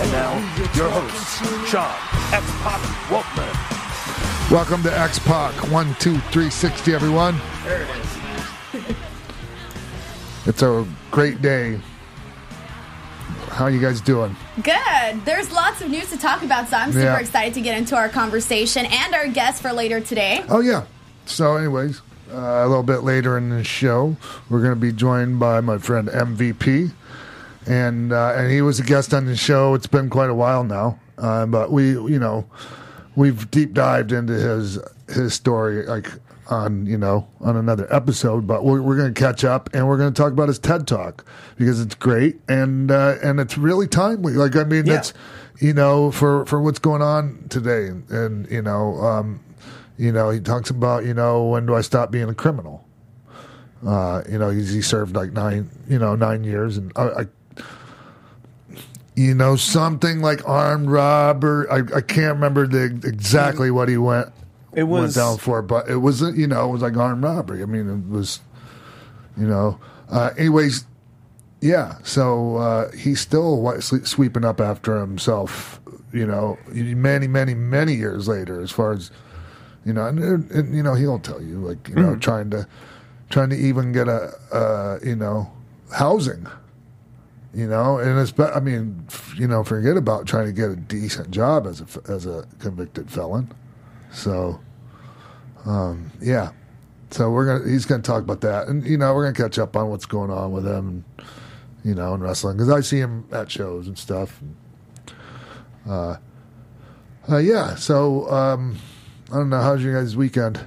And now, your host, Sean X Pac Waltman. Welcome to X Pac one two three sixty, everyone. There it is. It's a great day. How are you guys doing? Good. There's lots of news to talk about, so I'm super Yeah. excited to get into our conversation and our guest for later today. Oh yeah. So, anyways, uh, a little bit later in the show, we're going to be joined by my friend MVP, and uh, and he was a guest on the show. It's been quite a while now, uh, but we, you know, we've deep dived into his his story, like on you know on another episode. But we're we're going to catch up, and we're going to talk about his TED Talk because it's great and uh, and it's really timely. Like I mean, Yeah. it's you know for for what's going on today, and you know. um you know, he talks about, you know, when do I stop being a criminal? Uh, you know, he's, he served like nine, you know, nine years, and I, I you know, something like armed robber. I, I can't remember the exactly what he went It went down for, but it was, you know, it was like armed robbery. I mean, it was, you know, uh, anyways, yeah. So uh, he's still sweeping up after himself, you know, many, many, many years later, as far as you know, and, and you know, he'll tell you like, you know, trying to trying to even get a, uh, you know, housing. You know, and it's. be- I mean, you know, forget about trying to get a decent job as a as a convicted felon. So, um, yeah. So we're gonna. He's gonna talk about that, and you know, we're gonna catch up on what's going on with him, you know, in wrestling because I see him at shows and stuff. Uh, uh, yeah. So um, I don't know. How's your guys' weekend?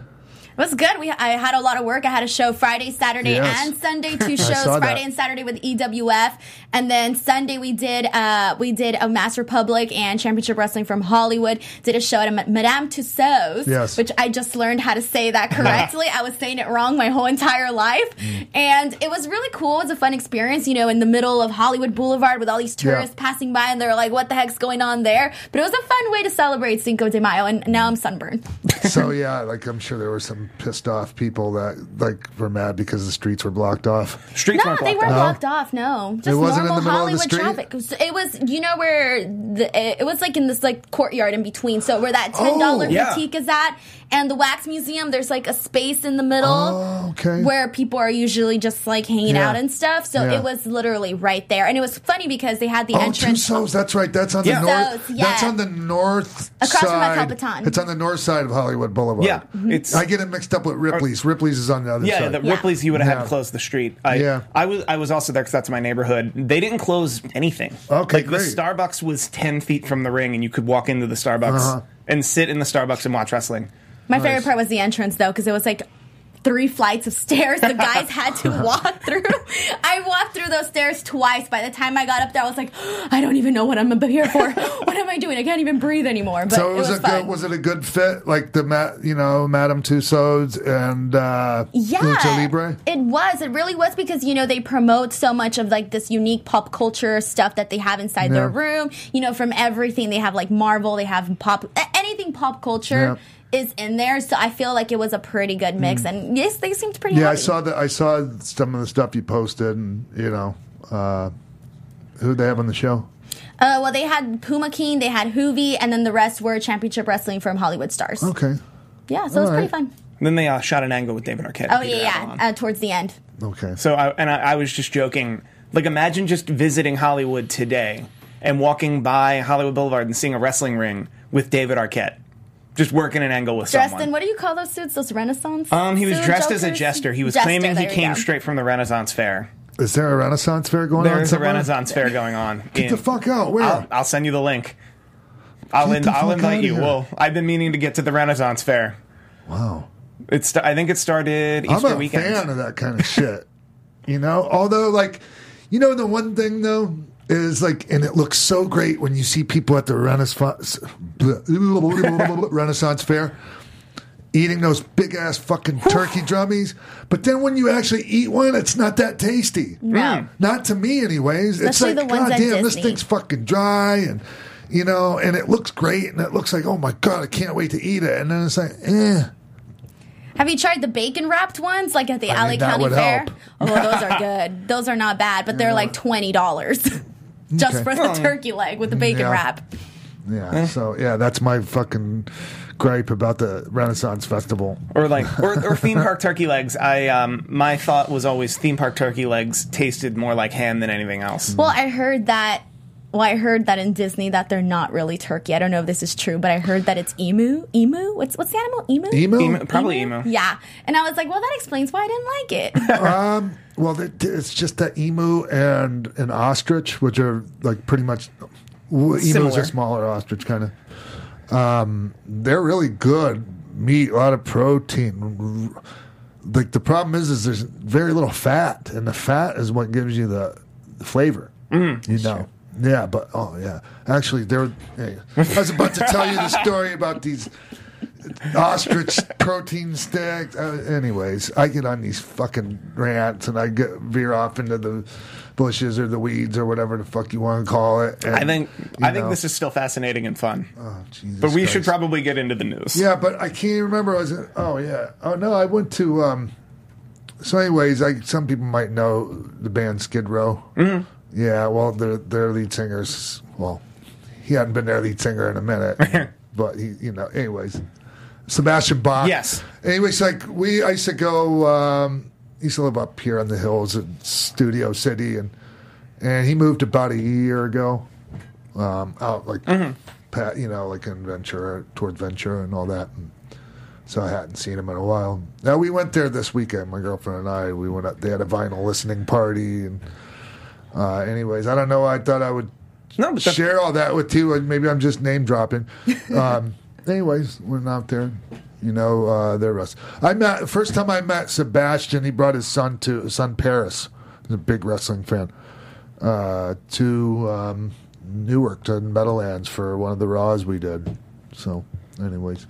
It was good. We I had a lot of work. I had a show Friday, Saturday, Yes. and Sunday. Two shows that. Friday and Saturday with EWF, and then Sunday we did uh, we did a Mass Republic and Championship Wrestling from Hollywood. Did a show at a Madame Tussauds, Yes. which I just learned how to say that correctly. I was saying it wrong my whole entire life, Mm. and it was really cool. It was a fun experience. You know, in the middle of Hollywood Boulevard with all these tourists Yeah. passing by, and they're like, "What the heck's going on there?" But it was a fun way to celebrate Cinco de Mayo, and now I'm sunburned. so yeah, like I'm sure there were some pissed off people that like were mad because the streets were blocked off. streets No, weren't they weren't off. blocked off. No, just It wasn't in normal the middle of the Hollywood street? traffic. It was, it was, you know, where the it was like in this like courtyard in between. So where that ten dollar Oh. Yeah. boutique is at, and the wax museum. There's like a space in the middle Oh, okay. where people are usually just like hanging Yeah. out and stuff. So Yeah. it was literally right there, and it was funny because they had the Oh, entrance. Tussauds. That's right. That's on the north. Tussauds, yeah. That's on the north Across from side. El Capitan. It's on the north side of Hollywood Boulevard. Yeah, it's I get it mixed up with Ripley's. Ripley's is on the other yeah. side. The Yeah. Ripley's you would have had to close the street. I, Yeah. I was I was also there because that's my neighborhood. They didn't close anything. Okay, like great. the Starbucks was ten feet from the ring, and you could walk into the Starbucks Uh-huh. And sit in the Starbucks and watch wrestling. My Nice. favorite part was the entrance though, because it was like three flights of stairs the guys had to walk through. I walked through those stairs twice. By the time I got up there, I was like, I don't even know what I'm up here for. what am I doing? I can't even breathe anymore. But so it it was, was, a fun. good. Was it a good fit? Like the ma- you know, Madame Tussauds and uh, yeah, Lucha Libre. it was. It really was because you know they promote so much of like this unique pop culture stuff that they have inside their room. You know, from everything they have like Marvel, they have pop anything pop culture. Is in there, so I feel like it was a pretty good mix, and yes, they seemed pretty. Mm. Yeah, I saw that. I saw some of the stuff you posted, and you know, uh, who they have on the show. Uh, well, they had Puma King, they had Hoovy, and then the rest were Championship Wrestling from Hollywood Stars. Okay, Yeah, so it was All pretty fun. And then they uh, shot an angle with David Arquette. Oh yeah, yeah. Uh, towards the end. okay. So I and I, I was just joking. Like imagine just visiting Hollywood today and walking by Hollywood Boulevard and seeing a wrestling ring with David Arquette, just working an angle with Dressed someone. in what do you call those suits? Those Renaissance. um, he was suit dressed as a jester. He was Jester, claiming he there you came go. straight from the Renaissance Fair. Is there a Renaissance fair going on? There's a somewhere? Renaissance Fair going on. Get the fuck out! Where? I'll, I'll send you the link. I'll, Get in, the I'll fuck invite outta you. here. Well, I've been meaning to get to the Renaissance Fair. Wow. It's I think it started I'm Easter a weekend. fan of that kind of shit. You know, although like, you know, the one thing though is like, and it looks so great when you see people at the Renaissance Renaissance Fair eating those big ass fucking turkey drummies. But then when you actually eat one, it's not that tasty. No. Not to me, anyways. Especially it's like, the ones God at damn, this Disney. thing's fucking dry and. You know, and it looks great, and it looks like, oh my god, I can't wait to eat it. And then it's like, eh, Have you tried the bacon wrapped ones, like at the I mean, Alley that County would Fair? help. Oh, those are good. Those are not bad, but they're like twenty dollars just Okay. for the turkey leg with the bacon Yeah. wrap. Yeah. So yeah, that's my fucking gripe about the Renaissance Festival. or like or, or theme park turkey legs. I um my thought was always theme park turkey legs tasted more like ham than anything else. Well, I heard that. Well, I heard that in Disney that they're not really turkey. I don't know if this is true, but I heard that it's emu. Emu? What's what's the animal? Emu. Emo. Emu- probably emu. Yeah, and I was like, well, that explains why I didn't like it. Um. Well, it's just that emu and an ostrich, which are like pretty much. w- Emus Similar. are smaller ostrich, kind of. Um, they're really good meat, a lot of protein. Like the problem is, is there's very little fat, and the fat is what gives you the, the flavor. you know. Yeah, but oh yeah, actually, there. Hey, I was about to tell you the story about these ostrich protein sticks. Uh, anyways, I get on these fucking rants and I get veer off into the bushes or the weeds or whatever the fuck you want to call it. And, I think I think this is still fascinating and fun. oh, Jesus but we should probably get into the news. Yeah, but I can't even remember. I was in, oh yeah. Oh no, I went to. um So, anyways, I some people might know the band Skid Row. Mm-hmm. Yeah, well, their their lead singer's well, he hadn't been their lead singer in a minute, but he, you know, anyways, Sebastian Bach. Yes. Anyways, like we, I used to go. um used to live up here on the hills in Studio City, and and he moved about a year ago, um, out like, pat, you know, like in Ventura, toward Ventura and all that. And so I hadn't seen him in a while. Now we went there this weekend. My girlfriend and I. We went. Up, they had a vinyl listening party, and uh, anyways, I don't know. I thought I would No, share all that with you. Maybe I'm just name dropping. Um, anyways, went out there. You know, uh, there was. I met first time I met Sebastian. He brought his son to son Paris. He's a big wrestling fan. Uh, to um, Newark to Meadowlands for one of the Raws we did. So, anyways,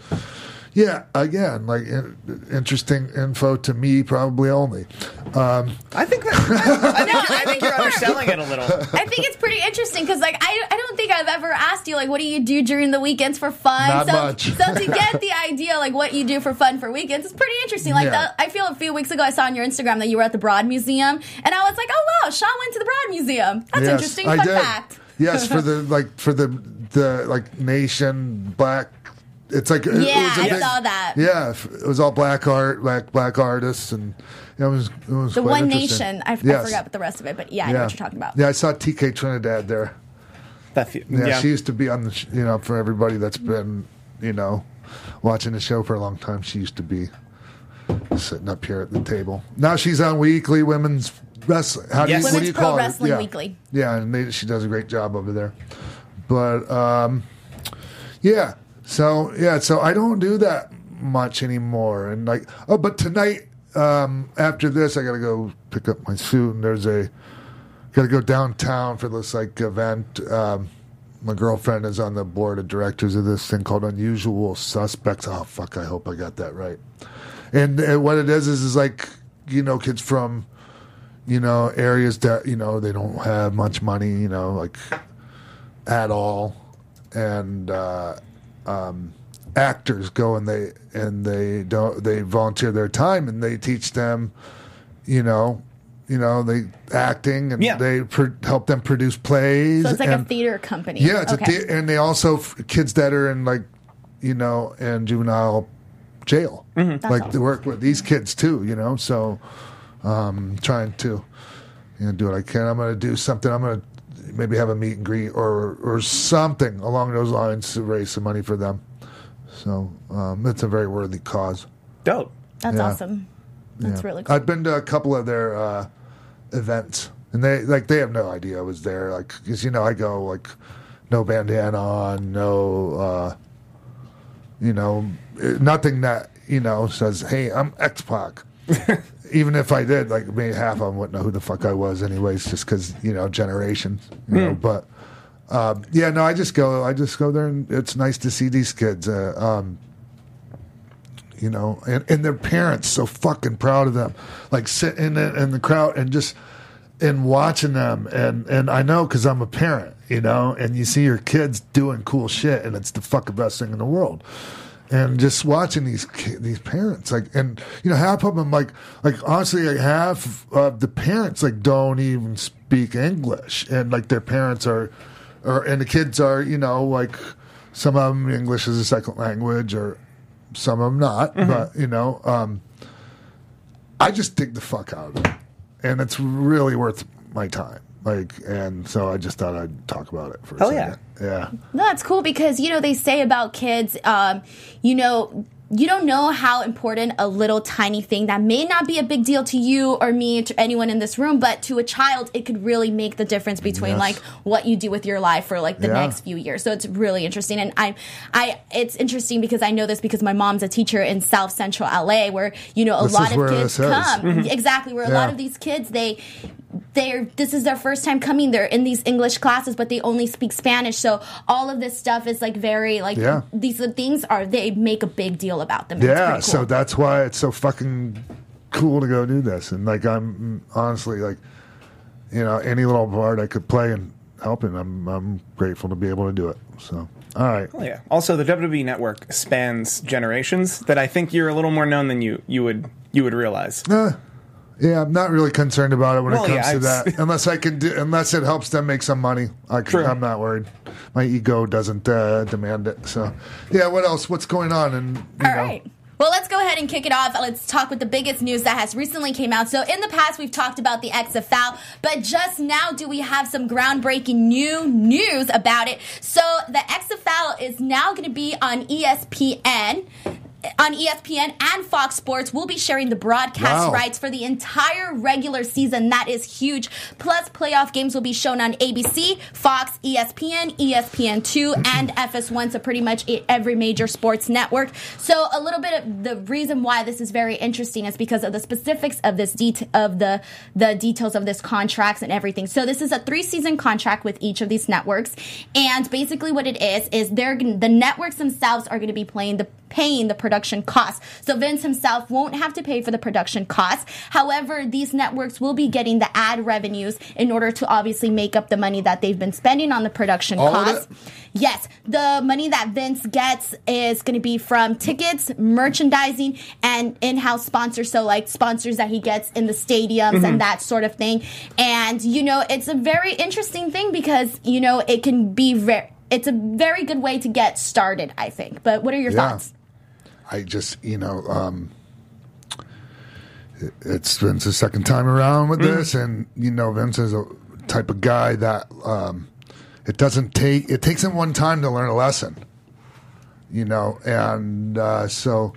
yeah. Again, like in, interesting info to me, probably only. Um, I think that I think, I think you're underselling it a little. I think it's pretty interesting because, like, I, I don't think I've ever asked you, like, what do you do during the weekends for fun? Not so, much. so to get the idea, like, what you do for fun for weekends is pretty interesting. Like, Yeah. the, I feel a few weeks ago I saw on your Instagram that you were at the Broad Museum, and I was like, oh wow, Sean went to the Broad Museum. That's Yes, interesting. I Fun did. fact. Yes, for the like for the the like nation black. It's like it, Yeah, was a I big- saw that. Yeah, it was all black art, black black artists, and it was it was The quite One. Nation. I, I Yes. forgot the rest of it, but yeah, I know what you're talking about. Yeah, I saw TK Trinidad there. That fe- Yeah, yeah. she used to be on the sh- you know for everybody that's been you know watching the show for a long time. She used to be sitting up here at the table. Now she's on Weekly Women's Wrestling. How do you, Yes. what do Women's you Pro call Wrestling it? Yeah. Weekly. Yeah, and they, she does a great job over there. But um, yeah, so yeah, so I don't do that much anymore. And like, oh, but tonight um, after this, I got to go pick up my suit, and there's a got to go downtown for this like event. Um, my girlfriend is on the board of directors of this thing called Unusual Suspects. Oh fuck! I hope I got that right. And, and what it is is is like you know kids from you know areas that you know they don't have much money you know like at all and uh, um, actors go and they and they don't they volunteer their time and they teach them you know you know they acting and Yeah. they pro- help them produce plays So it's like a theater company. yeah, it's okay. a thea- and they also kids that are in like, you know, in juvenile jail. That's Like they work with these kids too, you know. So, um, trying to, you know, do what I can. I'm going to do something. I'm going to maybe have a meet and greet or or something along those lines to raise some money for them. So um, it's a very worthy cause. Dope. That's Yeah. awesome. That's Yeah. really cool. I've been to a couple of their uh, events, and they like they have no idea I was there. Like, because you know I go like no bandana on, no, uh, you know, eh, nothing that you know says, "Hey, I'm X Pac." Even if I did, like maybe half of them wouldn't know who the fuck I was, anyways, just because you know generations, you know. But um, yeah, no, I just go, I just go there, and it's nice to see these kids. Uh, um, you know, and, and their parents so fucking proud of them, like sitting in, in the crowd and just and watching them, and and I know because I'm a parent, you know, and you see your kids doing cool shit, and it's the fucking best thing in the world. And just watching these these parents, like, and you know, half of them, like, like honestly, like half of the parents, like, don't even speak English, and like their parents are, or and the kids are, you know, like some of them English is a second language, or some of them not, but you know, um, I just dig the fuck out of it, and it's really worth my time. Like, and so I just thought I'd talk about it for a Hell second. Yeah, yeah. No, that's cool because you know they say about kids, um, you know, you don't know how important a little tiny thing that may not be a big deal to you or me to anyone in this room, but to a child, it could really make the difference between Yes. like what you do with your life for like the Yeah. next few years. So it's really interesting, and I, I, it's interesting because I know this because my mom's a teacher in South Central LA, where you know a This lot is of where kids this is. come exactly where a lot of these kids they they're this is their first time coming they're in these english classes but they only speak spanish so all of this stuff is like very like Yeah. these things are they make a big deal about them yeah. pretty So that's why it's so fucking cool to go do this, and like I'm honestly like, you know, any little part I could play and helping, I'm I'm grateful to be able to do it. So, all right, Oh, yeah. Also, the WWE network spans generations. That I think you're a little more known than you you would you would realize. Uh, yeah, I'm not really concerned about it when Well, it comes yeah, to that. Unless I can do, unless it helps them make some money, I can, I'm not worried. My ego doesn't uh, demand it. So, yeah. What else? What's going on? And you All know, right. Well, let's go ahead and kick it off. Let's talk with the biggest news that has recently came out. So, in the past, we've talked about the XFL, but just now, do we have some groundbreaking new news about it? So, the XFL is now going to be on ESPN. On ESPN and Fox Sports, we'll be sharing the broadcast Wow. rights for the entire regular season. That is huge. Plus, playoff games will be shown on ABC, Fox, ESPN, ESPN2, and FS1, so pretty much every major sports network. So, a little bit of the reason why this is very interesting is because of the specifics of this det- of the the details of this contracts and everything. So, this is a three season contract with each of these networks, and basically what it is is they're the networks themselves are going to be playing the paying the production costs. So Vince himself won't have to pay for the production costs. However, these networks will be getting the ad revenues in order to obviously make up the money that they've been spending on the production All costs. Yes, the money that Vince gets is going to be from tickets, merchandising, and in-house sponsors. So like sponsors that he gets in the stadiums and mm-hmm. that sort of thing. And you know, it's a very interesting thing because you know it can be very. It's a very good way to get started, I think. But what are your Yeah. thoughts? I just, you know, um, it- it's Vince's second time around with this, and you know, Vince is a type of guy that um, it doesn't take. It takes him one time to learn a lesson, you know, and uh, so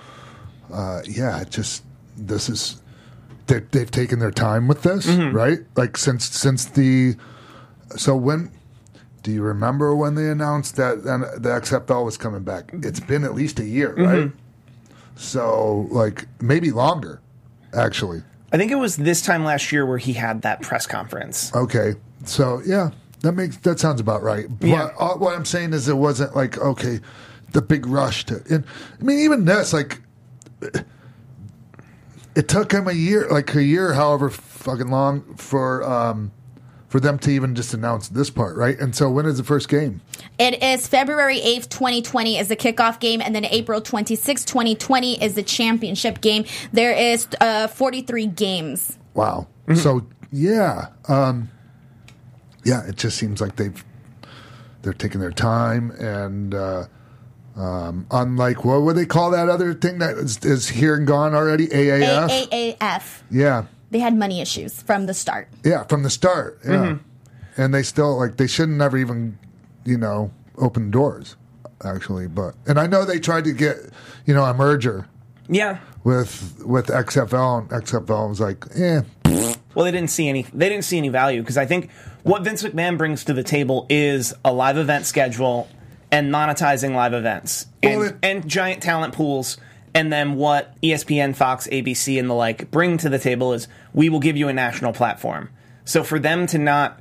uh, yeah, it just this is they, they've taken their time with this, right? Like since since the so when. Do you remember when they announced that the XFL was coming back? It's been at least a year, right? So, like, maybe longer, actually. I think it was this time last year where he had that press conference. Okay. So, yeah, that makes that sounds about right. Yeah. But uh, what I'm saying is, it wasn't like okay, the big rush to. And I mean, even this, like, it took him a year, like a year, however fucking long, for um for them to even just announce this part, right? And so, when is the first game? It is February 8th, 2020 is the kickoff game, and then April 26th, 2020 is the championship game. There is uh, 43 games. Wow. So yeah, um, yeah. It just seems like they've they're taking their time, and uh, um, unlike what would they call that other thing that is, is here and gone already? AAF. AAAF. yeah, They had money issues from the start. yeah. From the start, yeah. And they still like they shouldn't never even you know open doors actually, but and I know they tried to get you know a merger Yeah. with with XFL, and XFL was like, eh, Well, they didn't see any. They didn't see any value because I think what Vince McMahon brings to the table is a live event schedule and monetizing live events and, Well, it- and giant talent pools. And then what ESPN, Fox, ABC, and the like bring to the table is we will give you a national platform. So for them to not,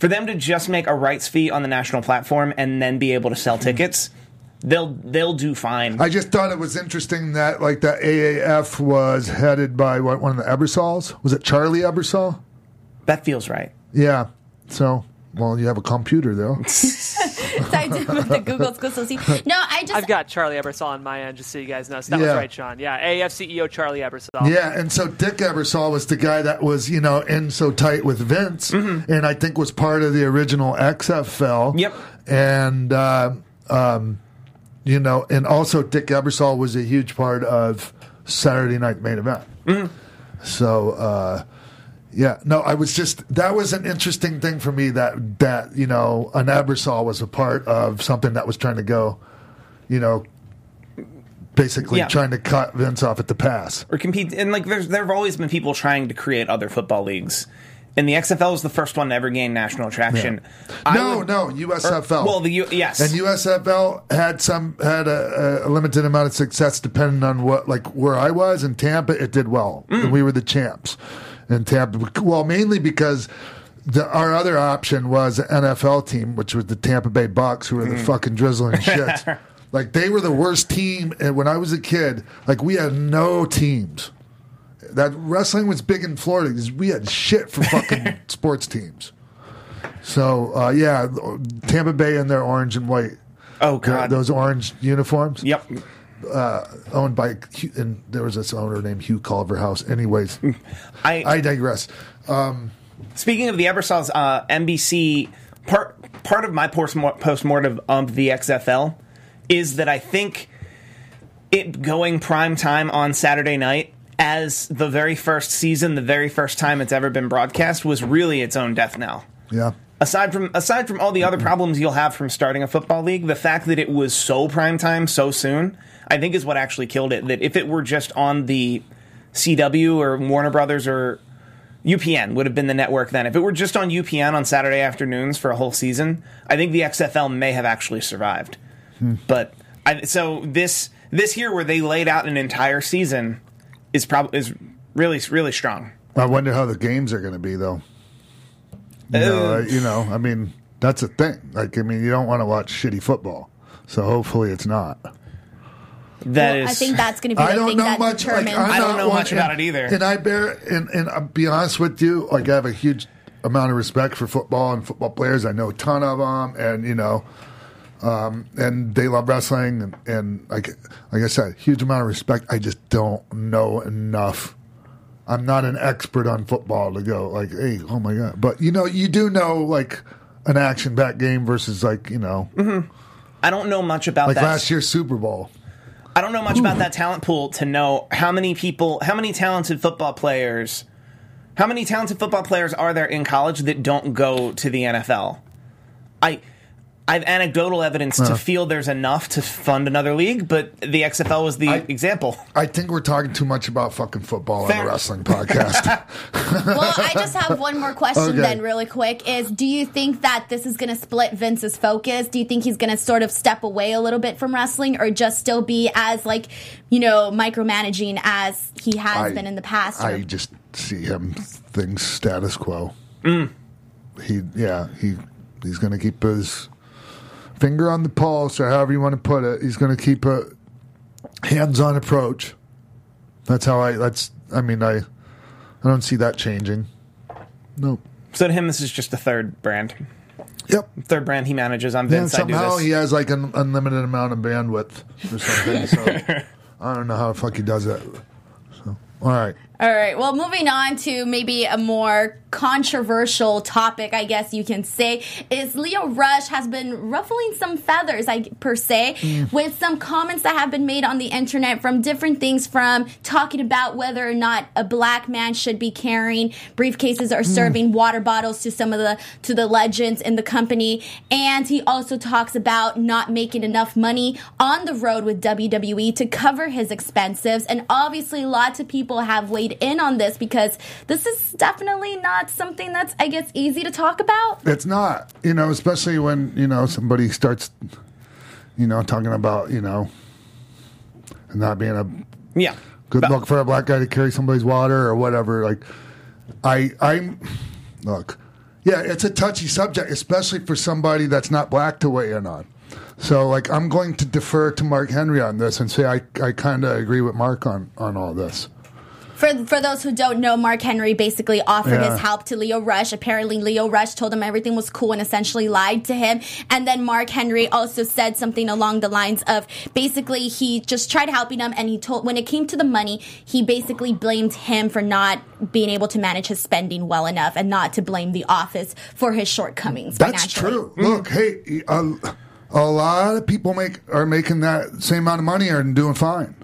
for them to just make a rights fee on the national platform and then be able to sell tickets, they'll they'll do fine. I just thought it was interesting that like the AAF was headed by what, one of the Ebersols. Was it Charlie Ebersol? that feels right. Yeah. So, well, you have a computer though. I did with the Google exclusive. No, I just I've got Charlie Ebersol on my end, just so you guys know. So that was right, Sean. Yeah, AF CEO Charlie Ebersol. Yeah, and so Dick Ebersol was the guy that was, you know, in so tight with Vince, and I think was part of the original XFL. Yep. And, uh, um, you know, and also Dick Ebersol was a huge part of Saturday Night Main Event. So, uh, yeah, no, I was just that was an interesting thing for me that that you know an Ebersol was a part of something that was trying to go, you know, basically Yeah. trying to cut Vince off at the pass. or compete. And like, there's there have always been people trying to create other football leagues, and the XFL was the first one to ever gain national traction. I No, would- no, USFL. Well, the U, yes, and USFL had some had a, a limited amount of success depending on what like where I was in Tampa. It did well. Mm. And we were the champs in Tampa. Well, mainly because. The, our other option was an NFL team, which was the Tampa Bay Bucks, who were the fucking drizzling shit. like they were the worst team. And when I was a kid, like we had no teams. That wrestling was big in Florida because we had shit for fucking sports teams. So uh, yeah, Tampa Bay in their orange and white. oh god, Those orange uniforms. yep. Owned by and there was this owner named Hugh Culverhouse. Anyways, I, I digress. speaking of the Ebersols, uh, NBC part part of my post mortem of the XFL is that I think it going prime time on Saturday night as the very first season, the very first time it's ever been broadcast, was really its own death knell. Yeah. Aside from aside from all the other mm-hmm. problems you'll have from starting a football league, the fact that it was so prime time so soon, I think is what actually killed it. That if it were just on the CW or Warner Brothers or UPN would have been the network then. If it were just on UPN on Saturday afternoons for a whole season, I think the XFL may have actually survived. Hmm. But I, so this this here where they laid out an entire season is probably is really really strong. I wonder how the games are going to be though. You know, Uh, uh, you know, I mean, that's a thing. Like, I mean, you don't want to watch shitty football, so hopefully it's not. That well, I think that's going to be I don't thing know that much. Determines. I'm I don't not know one- much about and- it either. And I bear and and I'll be honest with you, like I have a huge amount of respect for football and football players. I know a ton of them, and you know, um, and they love wrestling, and, and like like I said, huge amount of respect. I just don't know enough. I'm not an expert on football to go like, hey, oh my god. But you know, you do know like an action back game versus like you know, mm-hmm. I don't know much about like that. last year's Super Bowl. I don't know much about that talent pool to know how many people, how many talented football players, how many talented football players are there in college that don't go to the NFL? I I have anecdotal evidence to feel there's enough to fund another league, but the XFL was the I- example. I think we're talking too much about fucking football on a wrestling podcast. well, I just have one more question Okay. then, really quick. Is do you think that this is going to split Vince's focus? Do you think he's going to sort of step away a little bit from wrestling, or just still be as like, you know, micromanaging as he has I- been in the past? or- I just see him things status quo. Mm. He, yeah, he he's going to keep his finger on the pulse, or however you want to put it. He's going to keep a hands-on approach. That's how I. That's. I mean, I. I don't see that changing. Nope. So to him, this is just a third brand, Yep. third brand he manages. I'm And Vince. I do somehow this. he has like an unlimited amount of bandwidth or something. so I don't know how the fuck he does that. So, all right. All right. Well, moving on to maybe a more controversial topic, I guess you can say, is Lio Rush has been ruffling some feathers, I per se, Mm. with some comments that have been made on the internet from different things, from talking about whether or not a black man should be carrying briefcases Mm. or serving water bottles to some of the to the legends in the company, and he also talks about not making enough money on the road with WWE to cover his expenses, and obviously lots of people have weighed in on this because this is definitely not something that's I guess easy to talk about. It's not, you know, especially when you know somebody starts, you know, talking about you know, not being a Yeah. good But- look for a black guy to carry somebody's water or whatever. Like, I, I'm, look, yeah, it's a touchy subject, especially for somebody that's not black to weigh in on. So, like, I'm going to defer to Mark Henry on this and say I, I kind of agree with Mark on on all this. For for those who don't know, Mark Henry basically offered Yeah. his help to Lio Rush. Apparently, Lio Rush told him everything was cool and essentially lied to him. And then Mark Henry also said something along the lines of basically he just tried helping him, and he told when it came to the money, he basically blamed him for not being able to manage his spending well enough, and not to blame the office for his shortcomings. That's true. Look, hey, a, a lot of people make are making that same amount of money and doing fine,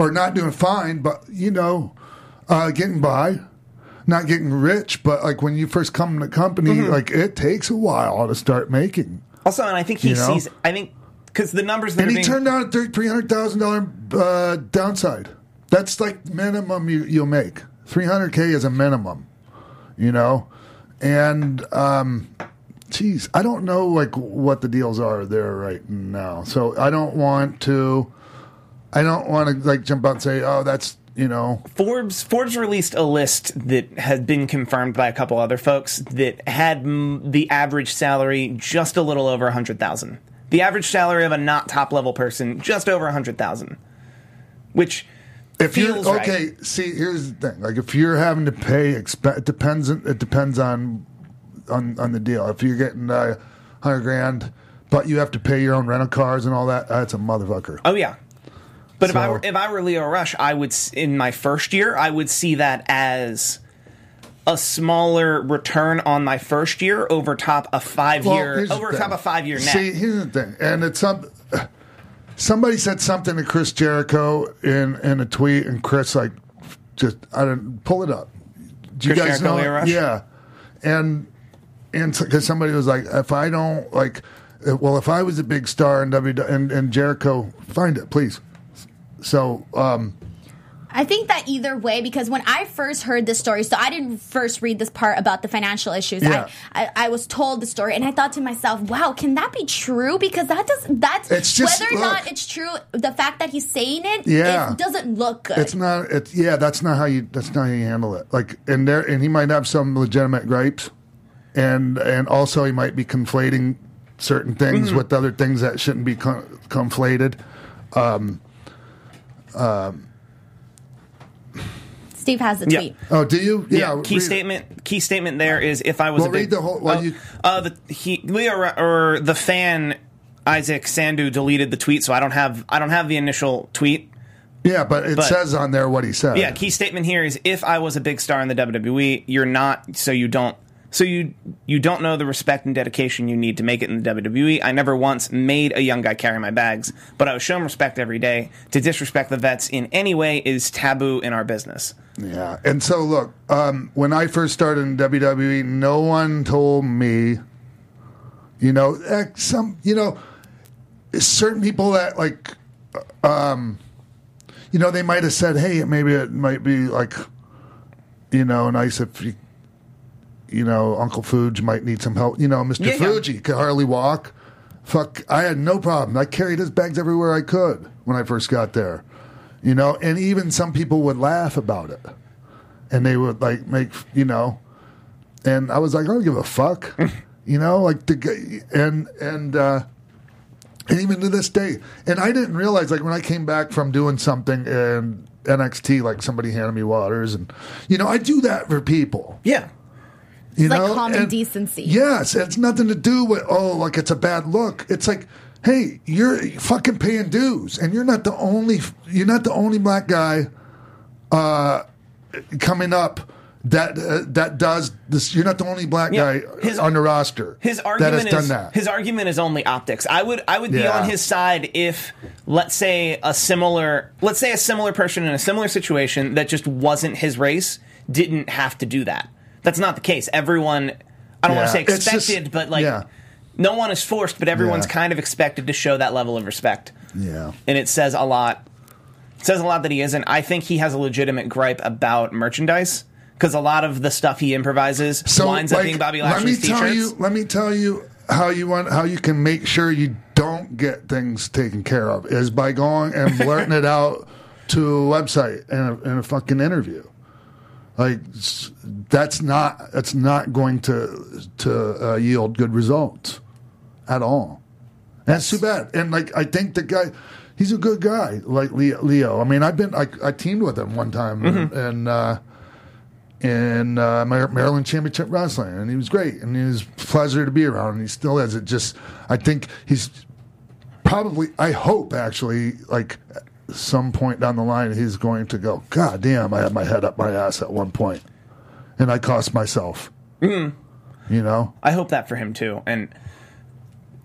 or not doing fine, but you know, uh, getting by, not getting rich. But like when you first come to the company, Mm-hmm. like it takes a while to start making. Also, and I think he You know? sees. I think because the numbers that And he being turned down a three hundred thousand dollar uh, downside. That's like minimum you, you'll make. Three hundred k is a minimum, you know. And um, geez, I don't know like what the deals are there right now. So I don't want to. I don't want to like jump out and say, oh, that's you know. Forbes Forbes released a list that had been confirmed by a couple other folks that had mm, the average salary just a little over a hundred thousand. The average salary of a not top level person just over a hundred thousand, which If you're feels right. okay, see, here's the thing. Like, if you're having to pay, exp- it depends. It depends on on on the deal. If you're getting uh, hundred grand, but you have to pay your own rental cars and all that, that's a motherfucker. Oh yeah. But if I were if I were Lio Rush, I would in my first year, I would see that as a smaller return on my first year over top a five year over top a five year net. See, here's the thing, and it's some. Somebody said something to Chris Jericho in in a tweet, and Chris like just I don't pull it up. Do you Chris guys Jericho, know? Lio Rush? Yeah, and and because somebody was like, if I don't like, well, if I was a big star in W and, and Jericho, find it, please. So, um, I think that either way, because when I first heard this story, so I didn't first read this part about the financial issues. Yeah. I, I, I was told the story, and I thought to myself, "Wow, can that be true?" Because that does that's It's just- whether or look. not it's true. The fact that he's saying it, Yeah. it doesn't look good. it's not. It's yeah. That's not how you. That's not how you handle it. Like, and there, and he might have some legitimate gripes, and and also he might be conflating certain things Mm-hmm. with other things that shouldn't be con- conflated. Steve has the Yeah. tweet. Oh, do you? yeah, key read it. statement. Key statement there is if I was Well, a big, read the whole- well, uh, you- uh, the he Leo Ru- or the fan Isaac Sandu deleted the tweet, so I don't have I don't have the initial tweet. Yeah, but it But- says on there what he said. Yeah, key statement here is if I was a big star in the WWE, you're not, so you don't. So you you don't know the respect and dedication you need to make it in the WWE. I never once made a young guy carry my bags, but I was shown respect every day. To disrespect the vets in any way is taboo in our business. Yeah, and so look, um, when I first started in WWE, no one told me, you know, eh, some, you know, certain people that like, um, you know, they might have said, hey, maybe it might be like, you know, nice if you, you know, Uncle Fuji might need some help. You know, Mr. Yeah, yeah. Fuji could hardly walk. Fuck, I had no problem. I carried his bags everywhere I could when I first got there. You know, and even some people would laugh about it. And they would like make, you know, and I was like, I don't give a fuck. you know, like the and, and, uh, and even to this day, and I didn't realize like when I came back from doing something in NXT, like somebody handed me waters, and you know I do that for people. Yeah. You like know? common And- decency. Yes, it's nothing to do with oh, like it's a bad look. It's like, hey, you're fucking paying dues, and you're not the only you're not the only black guy uh, coming up that uh, that does this. You're not the only black Yeah, guy his- on the roster His that argument has done is that. his argument is only optics. I would I would be Yeah. on his side if let's say a similar let's say a similar person in a similar situation that just wasn't his race didn't have to do that. That's not the case. Everyone I don't want to say it's just- expected, but like yeah. no one is forced, but everyone's Yeah. kind of expected to show that level of respect. yeah, And it says a lot. It says a lot that he isn't. I think he has a legitimate gripe about merchandise because a lot of the stuff he improvises winds up being Bobby Lashley's let me tell t-shirts. you. Let me tell you how you want how you can make sure you don't get things taken care of is by going and blurting it out to a website in a, in a fucking interview. Like that's not that's not going to to uh, yield good results at all. And that's too bad. And like I think the guy, he's a good guy. Like Lio. I mean, I've been I, I teamed with him one time Mm-hmm. and. Uh, in uh, Maryland Championship Wrestling, and he was great, and he was a pleasure to be around, and he still is. It just, I think he's probably, I hope actually, like some point down the line, he's going to go, God damn, I had my head up my ass at one point, and I cost myself. Mm-hmm. You know, I hope that for him too. And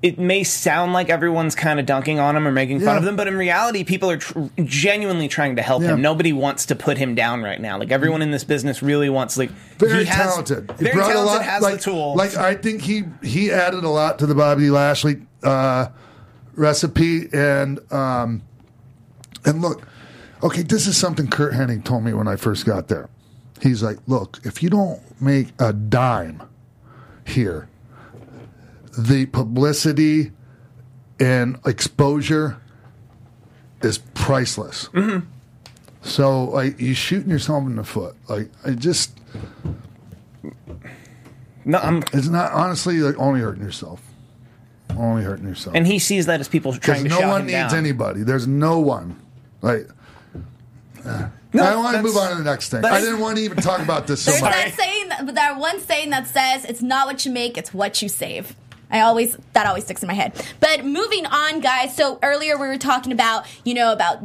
it may sound like everyone's kind of dunking on him or making fun Yeah. of him, but in reality, people are tr- genuinely trying to help Yeah. him. Nobody wants to put him down right now. Like everyone in this business really wants. Like very he has, talented. He Very brought talented. a lot, has like, the tools. Like I think he he added a lot to the Bobby Lashley uh, recipe, and um, and look, okay, this is something Curt Hennig told me when I first got there. He's like, look, if you don't make a dime here, the publicity and exposure is priceless. Mm-hmm. So like you shooting yourself in the foot. Like I just no, I'm, it's not honestly like only hurting yourself. Only hurting yourself. and he sees that as people trying to no one needs down. anybody. There's no one. Like I want to move on to the next thing. I didn't want to even talk about this so There's much. that saying, that, that one saying that says, "It's not what you make, it's what you save." I always that always sticks in my head. But moving on, guys. So earlier we were talking about you know about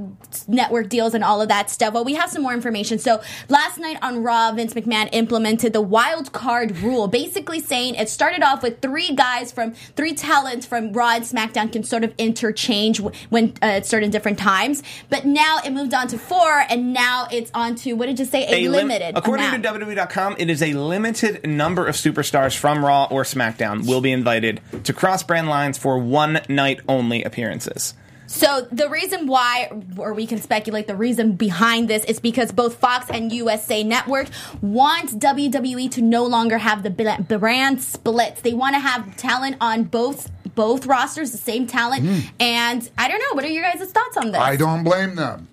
network deals and all of that stuff. Well, we have some more information. So last night on Raw, Vince McMahon implemented the wild card rule, basically saying it started off with three guys from three talents from Raw and SmackDown can sort of interchange when uh, at certain different times. But now it moved on to four, and now it's on to what did you say? A, a lim- limited. According amount. to WWE.com, it is a limited number of superstars from Raw or SmackDown will be invited to cross brand lines for one night only appearances. So the reason why, or we can speculate the reason behind this, is because both Fox and USA Network want WWE to no longer have the brand splits. They want to have talent on both both rosters, the same talent. Hmm. And I don't know. What are your guys' thoughts on this? I don't blame them.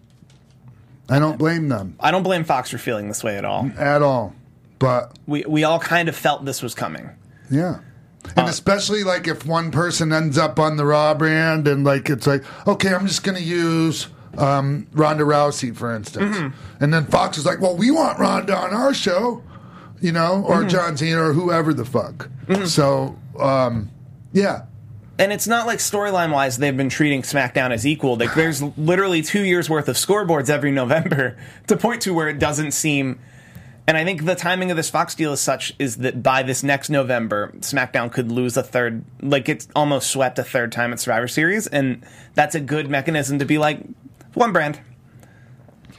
I don't blame them I don't blame Fox for feeling this way at all. at all. But We we all kind of felt this was coming. yeah. Uh, And especially like if one person ends up on the Raw brand and like it's like, okay, I'm just gonna use um, Ronda Rousey, for instance. Mm-hmm. And then Fox is like, Well, we want Ronda on our show, you know, or Mm-hmm. John Cena or whoever the fuck. So um, yeah. And it's not like storyline wise they've been treating SmackDown as equal. Like there's literally two years worth of scoreboards every November to point to where it doesn't seem. And I think the timing of this Fox deal is such is that by this next November, SmackDown could lose a third, like it's almost swept a third time at Survivor Series, and that's a good mechanism to be like one brand.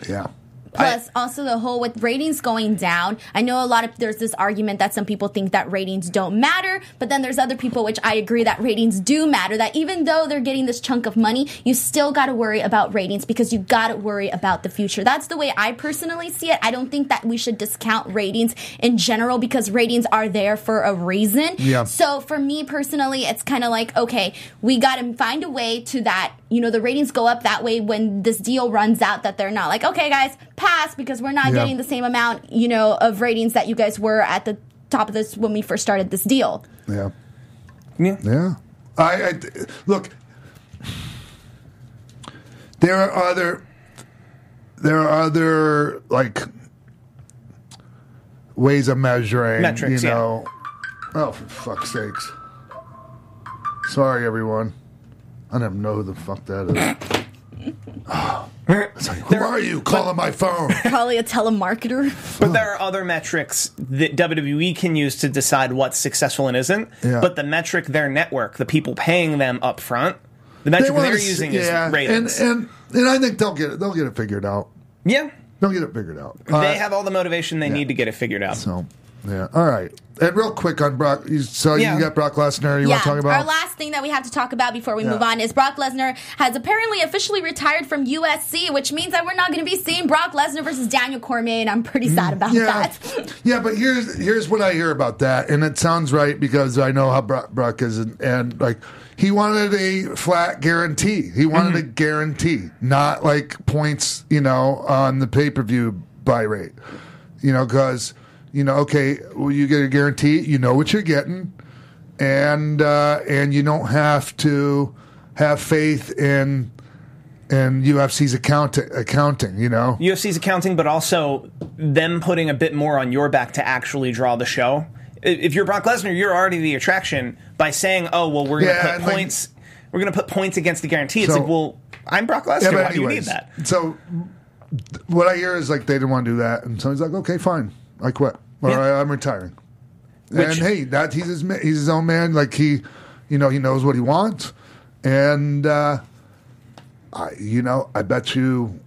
Yeah. Plus, also the whole with ratings going down. I know a lot of there's this argument that some people think that ratings don't matter, but then there's other people which I agree that ratings do matter. That even though they're getting this chunk of money, you still got to worry about ratings because you got to worry about the future. That's the way I personally see it. I don't think that we should discount ratings in general because ratings are there for a reason. Yeah. So for me personally, it's kind of like okay, we got to find a way to that. You know, the ratings go up that way when this deal runs out. That they're not like okay, guys, pass because we're not Yeah. getting the same amount, you know, of ratings that you guys were at the top of this when we first started this deal. Yeah. Yeah. Yeah. I, I look. There are other. There are other like ways of measuring. Metrics, you yeah. know. Oh, for fuck's sakes! Sorry, everyone. I don't even know who the fuck that is. It's like, who are you calling my phone? Probably a telemarketer. But there are other metrics that WWE can use to decide what's successful and isn't. Yeah. But the metric their network, the people paying them up front, the metric wanna they're s- using yeah, is ratings. And, and and I think they'll get it. They'll get it figured out. yeah, They'll get it figured out. they Uh, have all the motivation they need to get it figured out. So, yeah. All right. And real quick on Brock. You, so Yeah. you got Brock Lesnar. You yeah, want to talk about? our last thing that we have to talk about before we Yeah. move on is Brock Lesnar has apparently officially retired from UFC, which means that we're not going to be seeing Brock Lesnar versus Daniel Cormier, and I'm pretty sad about Mm, yeah, that. yeah, but here's here's what I hear about that, and it sounds right because I know how Brock, Brock is, and, and like he wanted a flat guarantee. He wanted a guarantee, not like points, you know, on the pay per view buy rate. You know, because you know, okay, well, you get a guarantee, you know what you're getting, and uh, and you don't have to have faith in in UFC's account accounting. You know, UFC's accounting, but also them putting a bit more on your back to actually draw the show. If you're Brock Lesnar, you're already the attraction by saying, "Oh, well, we're going to Yeah, put and, like- points. we're going to put points against the guarantee." It's So- like, well, I'm Brock Lesnar. Yeah, Why do you need that? So what I hear is like they didn't want to do that, and so he's like, okay, fine, I quit. All Yeah. right, I'm retiring. Which- and hey, that he's his he's his own man. Like he, you know, he knows what he wants, and uh, I, you know, I bet you,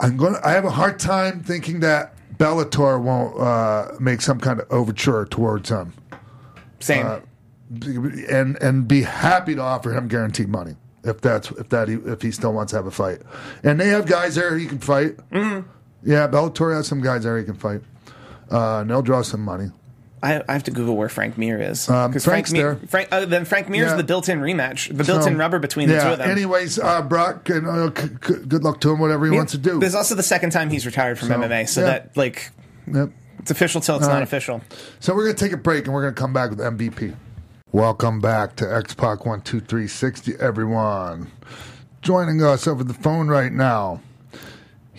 I'm going. to I have a hard time thinking that Bellator won't uh, make some kind of overture towards him, Same. uh, and and be happy to offer him guaranteed money if that's if that he, if he still wants to have a fight. And they have guys there he can fight. Mm-hmm. Yeah, Bellator has some guys there he can fight. Uh, and they'll draw some money. I, I have to Google where Frank Mir is Um, because Frank's Frank Mir, there. Frank, uh, then Frank Mir's Yeah. the built-in rematch, the built-in So, rubber between the two of them. Anyways, uh, Brock, and, uh, c- c- good luck to him. Whatever he wants to do. There's also the second time he's retired from MMA, so yeah. that like Yep. it's official till it's not right. official. So we're gonna take a break and we're gonna come back with MVP. Welcome back to X Pac One Two Three Sixty, everyone. Joining us over the phone right now.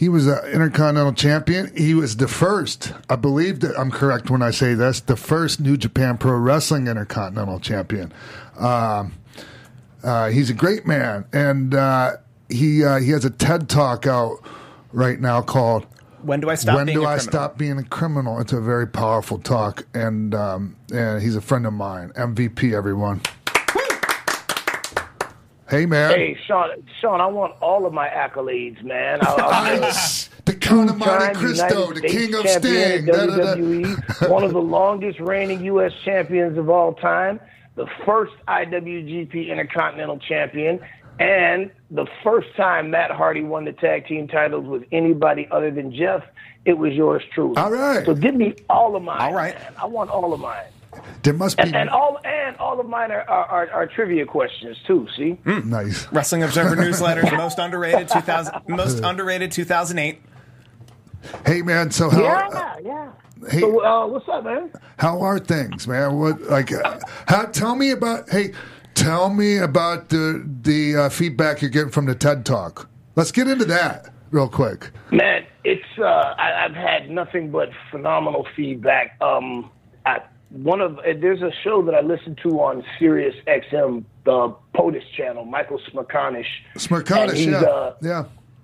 He was an Intercontinental Champion. He was the first, I believe that I'm correct when I say this, the first New Japan Pro Wrestling Intercontinental Champion. Um, uh, he's a great man, and uh, he uh, he has a TED Talk out right now called When do I stop? when being do a I criminal? stop being a criminal? It's a very powerful talk, and um, and he's a friend of mine. MVP, everyone. Hey, man. Hey, Sean, Sean, I want all of my accolades, man. I, I, Nice. The Count of Monte Cristo, United the States King of Sting. da, da. WWE, one of the longest reigning U.S. champions of all time, the first IWGP Intercontinental Champion, and the first time Matt Hardy won the tag team titles with anybody other than Jeff. It was yours truly. All right. So give me all of mine. All right. man. I want all of mine. There must be And, and all and all of mine are, are, are, are trivia questions too. See. nice. Wrestling Observer newsletter, most underrated 2000, most underrated 2008. Hey, man. So how Yeah, yeah. hey, So, uh, what's up, man? how are things, man? What like? Uh, how, tell me about. Hey, tell me about the the uh, feedback you're getting from the TED Talk. Let's get into that real quick. Man, it's uh, I, I've had nothing but phenomenal feedback. Um, I, one of there's a show that I listen to on Sirius XM, the POTUS channel, Michael Smerconish. And Smerconish, yeah, uh, yeah.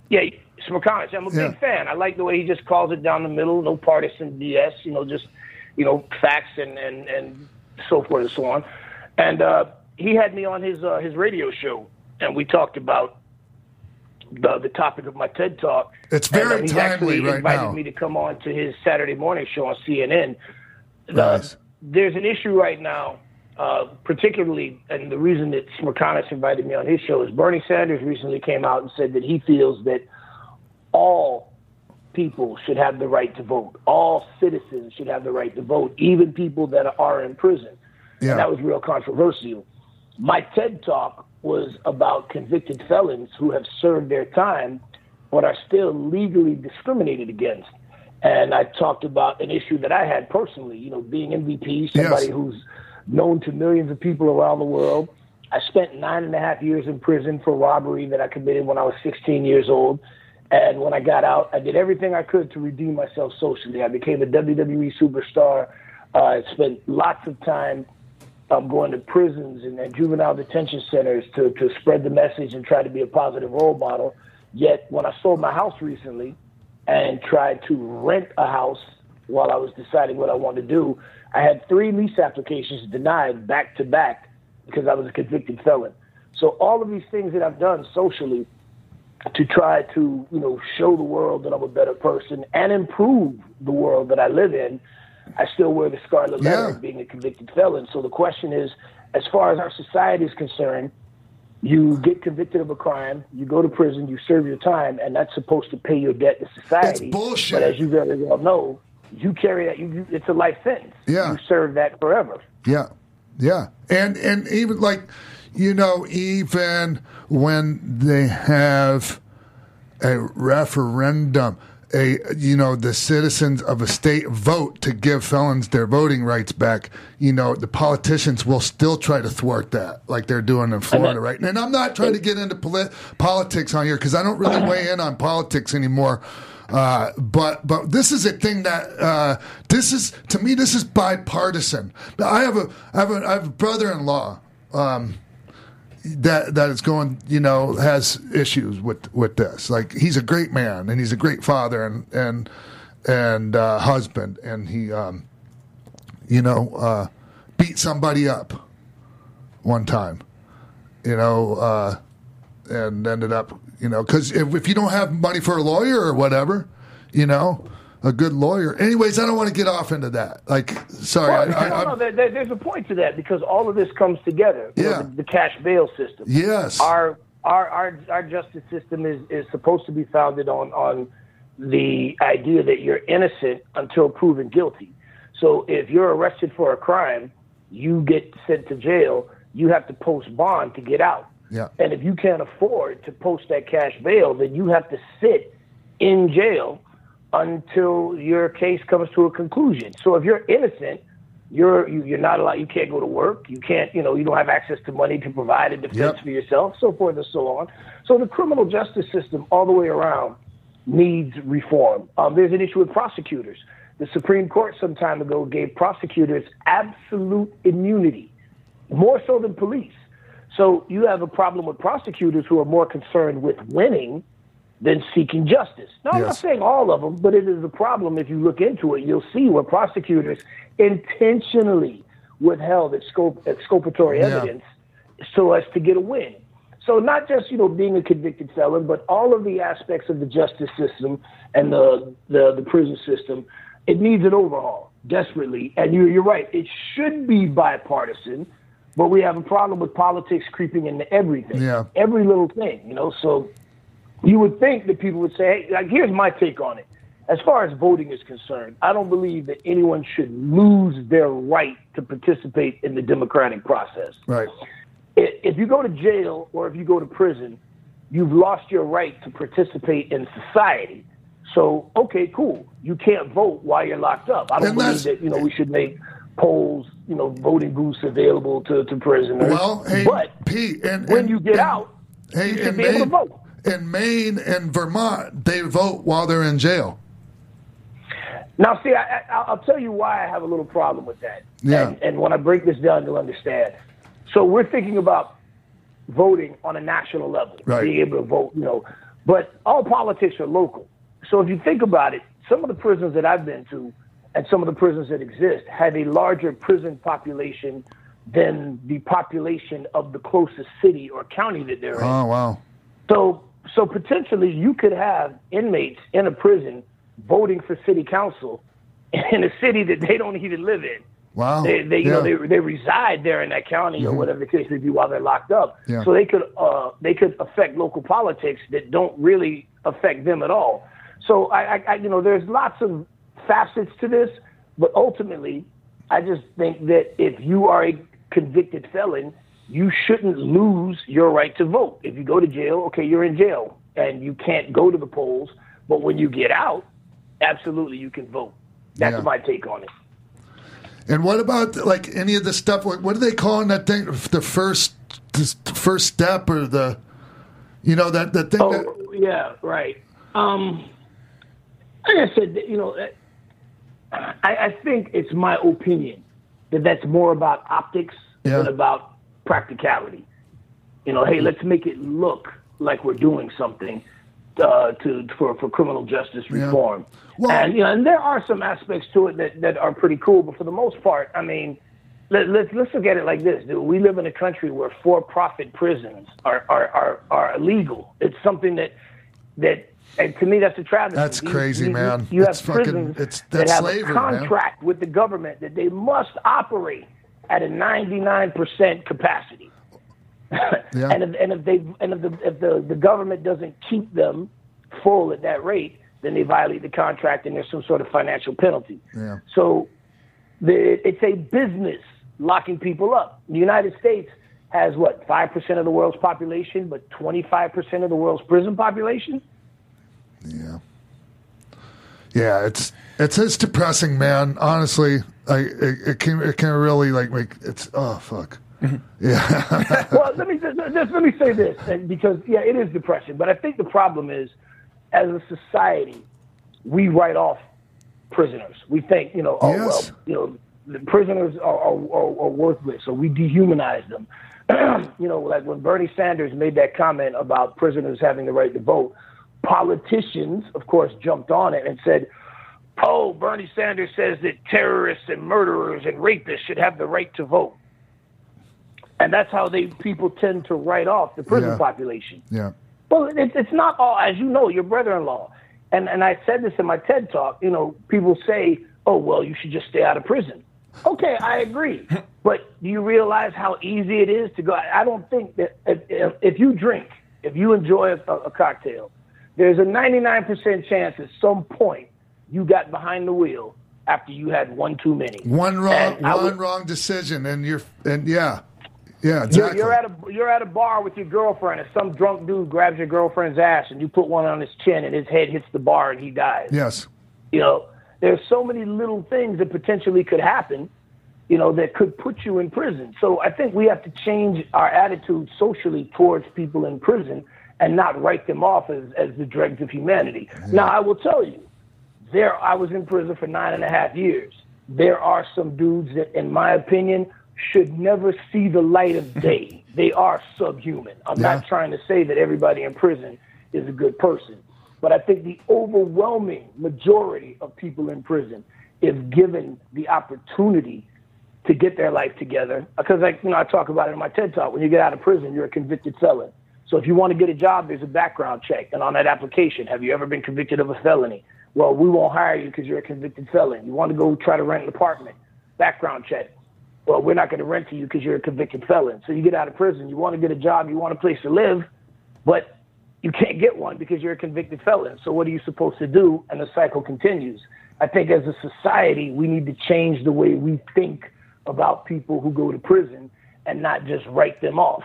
Yeah, Smerconish. I'm a Yeah. big fan. I like the way he just calls it down the middle, no partisan BS. You know, just you know facts and and and so forth and so on. And uh, he had me on his uh, his radio show, and we talked about the the topic of my TED talk. It's And, uh, very he's timely actually invited me to come on to his Saturday morning show on CNN. The- Nice. There's an issue right now, uh, particularly, and the reason that Smerconish invited me on his show is Bernie Sanders recently came out and said that he feels that all people should have the right to vote. All citizens should have the right to vote, even people that are in prison. Yeah. And that was real controversial. My TED talk was about convicted felons who have served their time but are still legally discriminated against. And I talked about an issue that I had personally, you know, being MVP, somebody Yes. who's known to millions of people around the world. I spent nine and a half years in prison for robbery that I committed when I was 16 years old. And when I got out, I did everything I could to redeem myself socially. I became a WWE superstar. Uh, I spent lots of time um, going to prisons and, and juvenile detention centers to, to spread the message and try to be a positive role model. Yet when I sold my house recently and tried to rent a house while I was deciding what I wanted to do, I had three lease applications denied back to back because I was a convicted felon. So all of these things that I've done socially to try to, you know, show the world that I'm a better person and improve the world that I live in, I still wear the scarlet letter Yeah. of being a convicted felon. So the question is, as far as our society is concerned, you get convicted of a crime, you go to prison, you serve your time, and that's supposed to pay your debt to society. That's bullshit. But as you very well know, you carry that. You, you, it's a life sentence. Yeah. You serve that forever. Yeah, yeah, and and even like you know, even when they have a referendum, a you know, the citizens of a state vote to give felons their voting rights back. You know, the politicians will still try to thwart that, like they're doing in Florida right now. And I'm not trying to get into polit- politics on here because I don't really weigh in on politics anymore. Uh, but but this is a thing that uh, this is to me this is bipartisan. I have a I have a, I have a brother-in-law um, that that is going you know has issues with with this. Like he's a great man and he's a great father and and and uh, husband and he um, you know uh, beat somebody up one time. You know. Uh, and ended up, you know, because if, if you don't have money for a lawyer or whatever, you know, a good lawyer. Anyways, I don't want to get off into that. Like, sorry, Well, I, I, no, no, there, there- there's a point to that because all of this comes together. You know, Yeah. the, the cash bail system. Yes. Our our our our justice system is is supposed to be founded on on the idea that you're innocent until proven guilty. So if you're arrested for a crime, you get sent to jail. You have to post bond to get out. Yeah. And if you can't afford to post that cash bail, then you have to sit in jail until your case comes to a conclusion. So if you're innocent, you're you, you're not allowed. You can't go to work. You can't. You know, you don't have access to money to provide a defense Yep. for yourself, so forth and so on. So the criminal justice system, all the way around, needs reform. Um, there's an issue with prosecutors. The Supreme Court some time ago gave prosecutors absolute immunity, more so than police. So you have a problem with prosecutors who are more concerned with winning than seeking justice. Now, I'm not saying all of them, but it is a problem. If you look into it, you'll see where prosecutors intentionally withheld exculpatory Yeah. evidence so as to get a win. So not just you know being a convicted felon, but all of the aspects of the justice system and the the, the prison system, it needs an overhaul desperately. And you, you're right, it should be bipartisan, but we have a problem with politics creeping into everything, Yeah. every little thing. You know, so you would think that people would say, hey, like, here's my take on it. As far as voting is concerned, I don't believe that anyone should lose their right to participate in the democratic process right. if you go to jail or if you go to prison, you've lost your right to participate in society. So, okay, cool. You can't vote while you're locked up. I don't And believe that, you know, we should make polls, you know, voting booths available to, to prisoners. Well, hey, but Pete, and when and- you get and- out, hey, you should be able to vote. In Maine and Vermont, they vote while they're in jail. Now, see, I, I, I'll tell you why I have a little problem with that. Yeah. And, and when I break this down, you'll understand. So we're thinking about voting on a national level, Right. being able to vote, you know, but all politics are local. So if you think about it, some of the prisons that I've been to and some of the prisons that exist have a larger prison population than the population of the closest city or county that they're in. Oh wow. So, so potentially you could have inmates in a prison voting for city council in a city that they don't even live in. Wow. They, they you know, Yeah. Mm-hmm. they, they reside there in that county or whatever the case may be while they're locked up. Yeah. So they could, uh, they could affect local politics that don't really affect them at all. So I, I, I, you know, there's lots of facets to this, but ultimately, I just think that if you are a convicted felon, you shouldn't lose your right to vote. If you go to jail, okay, you're in jail and you can't go to the polls. But when you get out, absolutely you can vote. That's Yeah. my take on it. And what about like any of the stuff? What, what are they calling that thing? The first, the first step or the, you know that that thing. that, Oh, yeah, right. Um, like I said, you know, I, I think it's my opinion that that's more about optics Yeah. than about practicality. You know, hey, let's make it look like we're doing something. uh, to for for criminal justice Yeah. reform. Well- and you know, and there are some aspects to it that, that are pretty cool, but for the most part, I mean, let, let's let's look at it like this: dude. We live in a country where for-profit prisons are are are, are illegal. It's something that that. And to me, that's a travesty. That's You- crazy, you- man. You have It's fucking- prisons it's- that that's have slavery, a man. contract with the government that they must operate at a 99% capacity. Yeah. And if, and if they and if the if the, the government doesn't keep them full at that rate, then they violate the contract and there's some sort of financial penalty. Yeah. So the, it's a business locking people up. The United States has what five percent of the world's population, but twenty five percent of the world's prison population. Yeah. Yeah, it's it's it's depressing, man. Honestly, I it, it can it can really like make it's oh fuck. Yeah. well, let me just, just let me say this, and because yeah, it is depressing. But I think the problem is, as a society, we write off prisoners. We think, you know, oh Yes. well, you know, the prisoners are, are, are, are worthless, or we dehumanize them. you know, like when Bernie Sanders made that comment about prisoners having the right to vote, politicians, of course, jumped on it and said, "Oh, Bernie Sanders says that terrorists and murderers and rapists should have the right to vote." And that's how they people tend to write off the prison Yeah. population. yeah. Well, it, it's not all, as you know, your brother-in-law, and and I said this in my TED talk. You know, people say, "Oh, well, you should just stay out of prison." Okay, I agree, but do you realize how easy it is to go? I don't think that if, if, if you drink, if you enjoy a, a cocktail, there's a 99% chance at some point you got behind the wheel after you had one too many. One wrong And one would- wrong decision and you're and yeah. Yeah, You're, exactly. you're at a you're at a bar with your girlfriend, and some drunk dude grabs your girlfriend's ass, and you put one on his chin, and his head hits the bar, and he dies. yes. You know, there's so many little things that potentially could happen, you know, that could put you in prison. So I think we have to change our attitude socially towards people in prison and not write them off as, as the dregs of humanity. Now, I will tell you, there I was in prison for nine and a half years. There are some dudes that, in my opinion, should never see the light of day. they are subhuman. I'm Yeah. not trying to say that everybody in prison is a good person, but I think the overwhelming majority of people in prison, if given the opportunity to get their life together, because like you know, I talk about it in my TED talk. When you get out of prison, you're a convicted felon. So if you want to get a job, there's a background check, and on that application, have you ever been convicted of a felony? Well, we won't hire you because you're a convicted felon. You want to go try to rent an apartment, background check. Well, we're not going to rent to you because you're a convicted felon. So you get out of prison, you want to get a job, you want a place to live, but you can't get one because you're a convicted felon. So what are you supposed to do? And the cycle continues. I think as a society, we need to change the way we think about people who go to prison and not just write them off.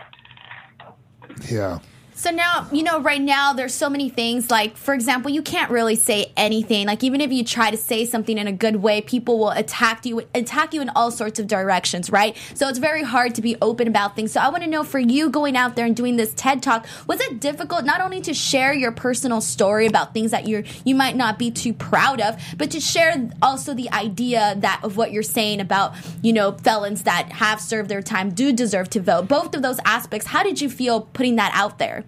Yeah. So now, you know, right now there's so many things like, for example, you can't really say anything. Like even if you try to say something in a good way, people will attack you, attack you in all sorts of directions, right? So it's very hard to be open about things. So I want to know for you going out there and doing this TED Talk, was it difficult not only to share your personal story about things that you're, you might not be too proud of, but to share also the idea that of what you're saying about, you know, felons that have served their time do deserve to vote. Both of those aspects, how did you feel putting that out there?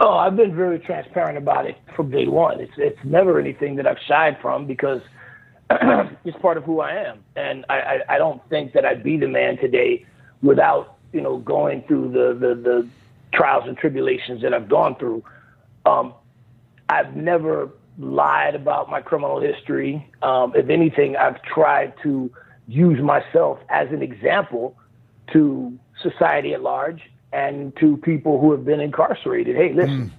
Oh, I've been very transparent about it from day one. It's it's never anything that I've shied from because it's part of who I am, and I, I, I don't think that I'd be the man today without you know going through the the, the trials and tribulations that I've gone through. Um, I've never lied about my criminal history. Um, if anything, I've tried to use myself as an example to society at large and to people who have been incarcerated. Hey, listen. Mm.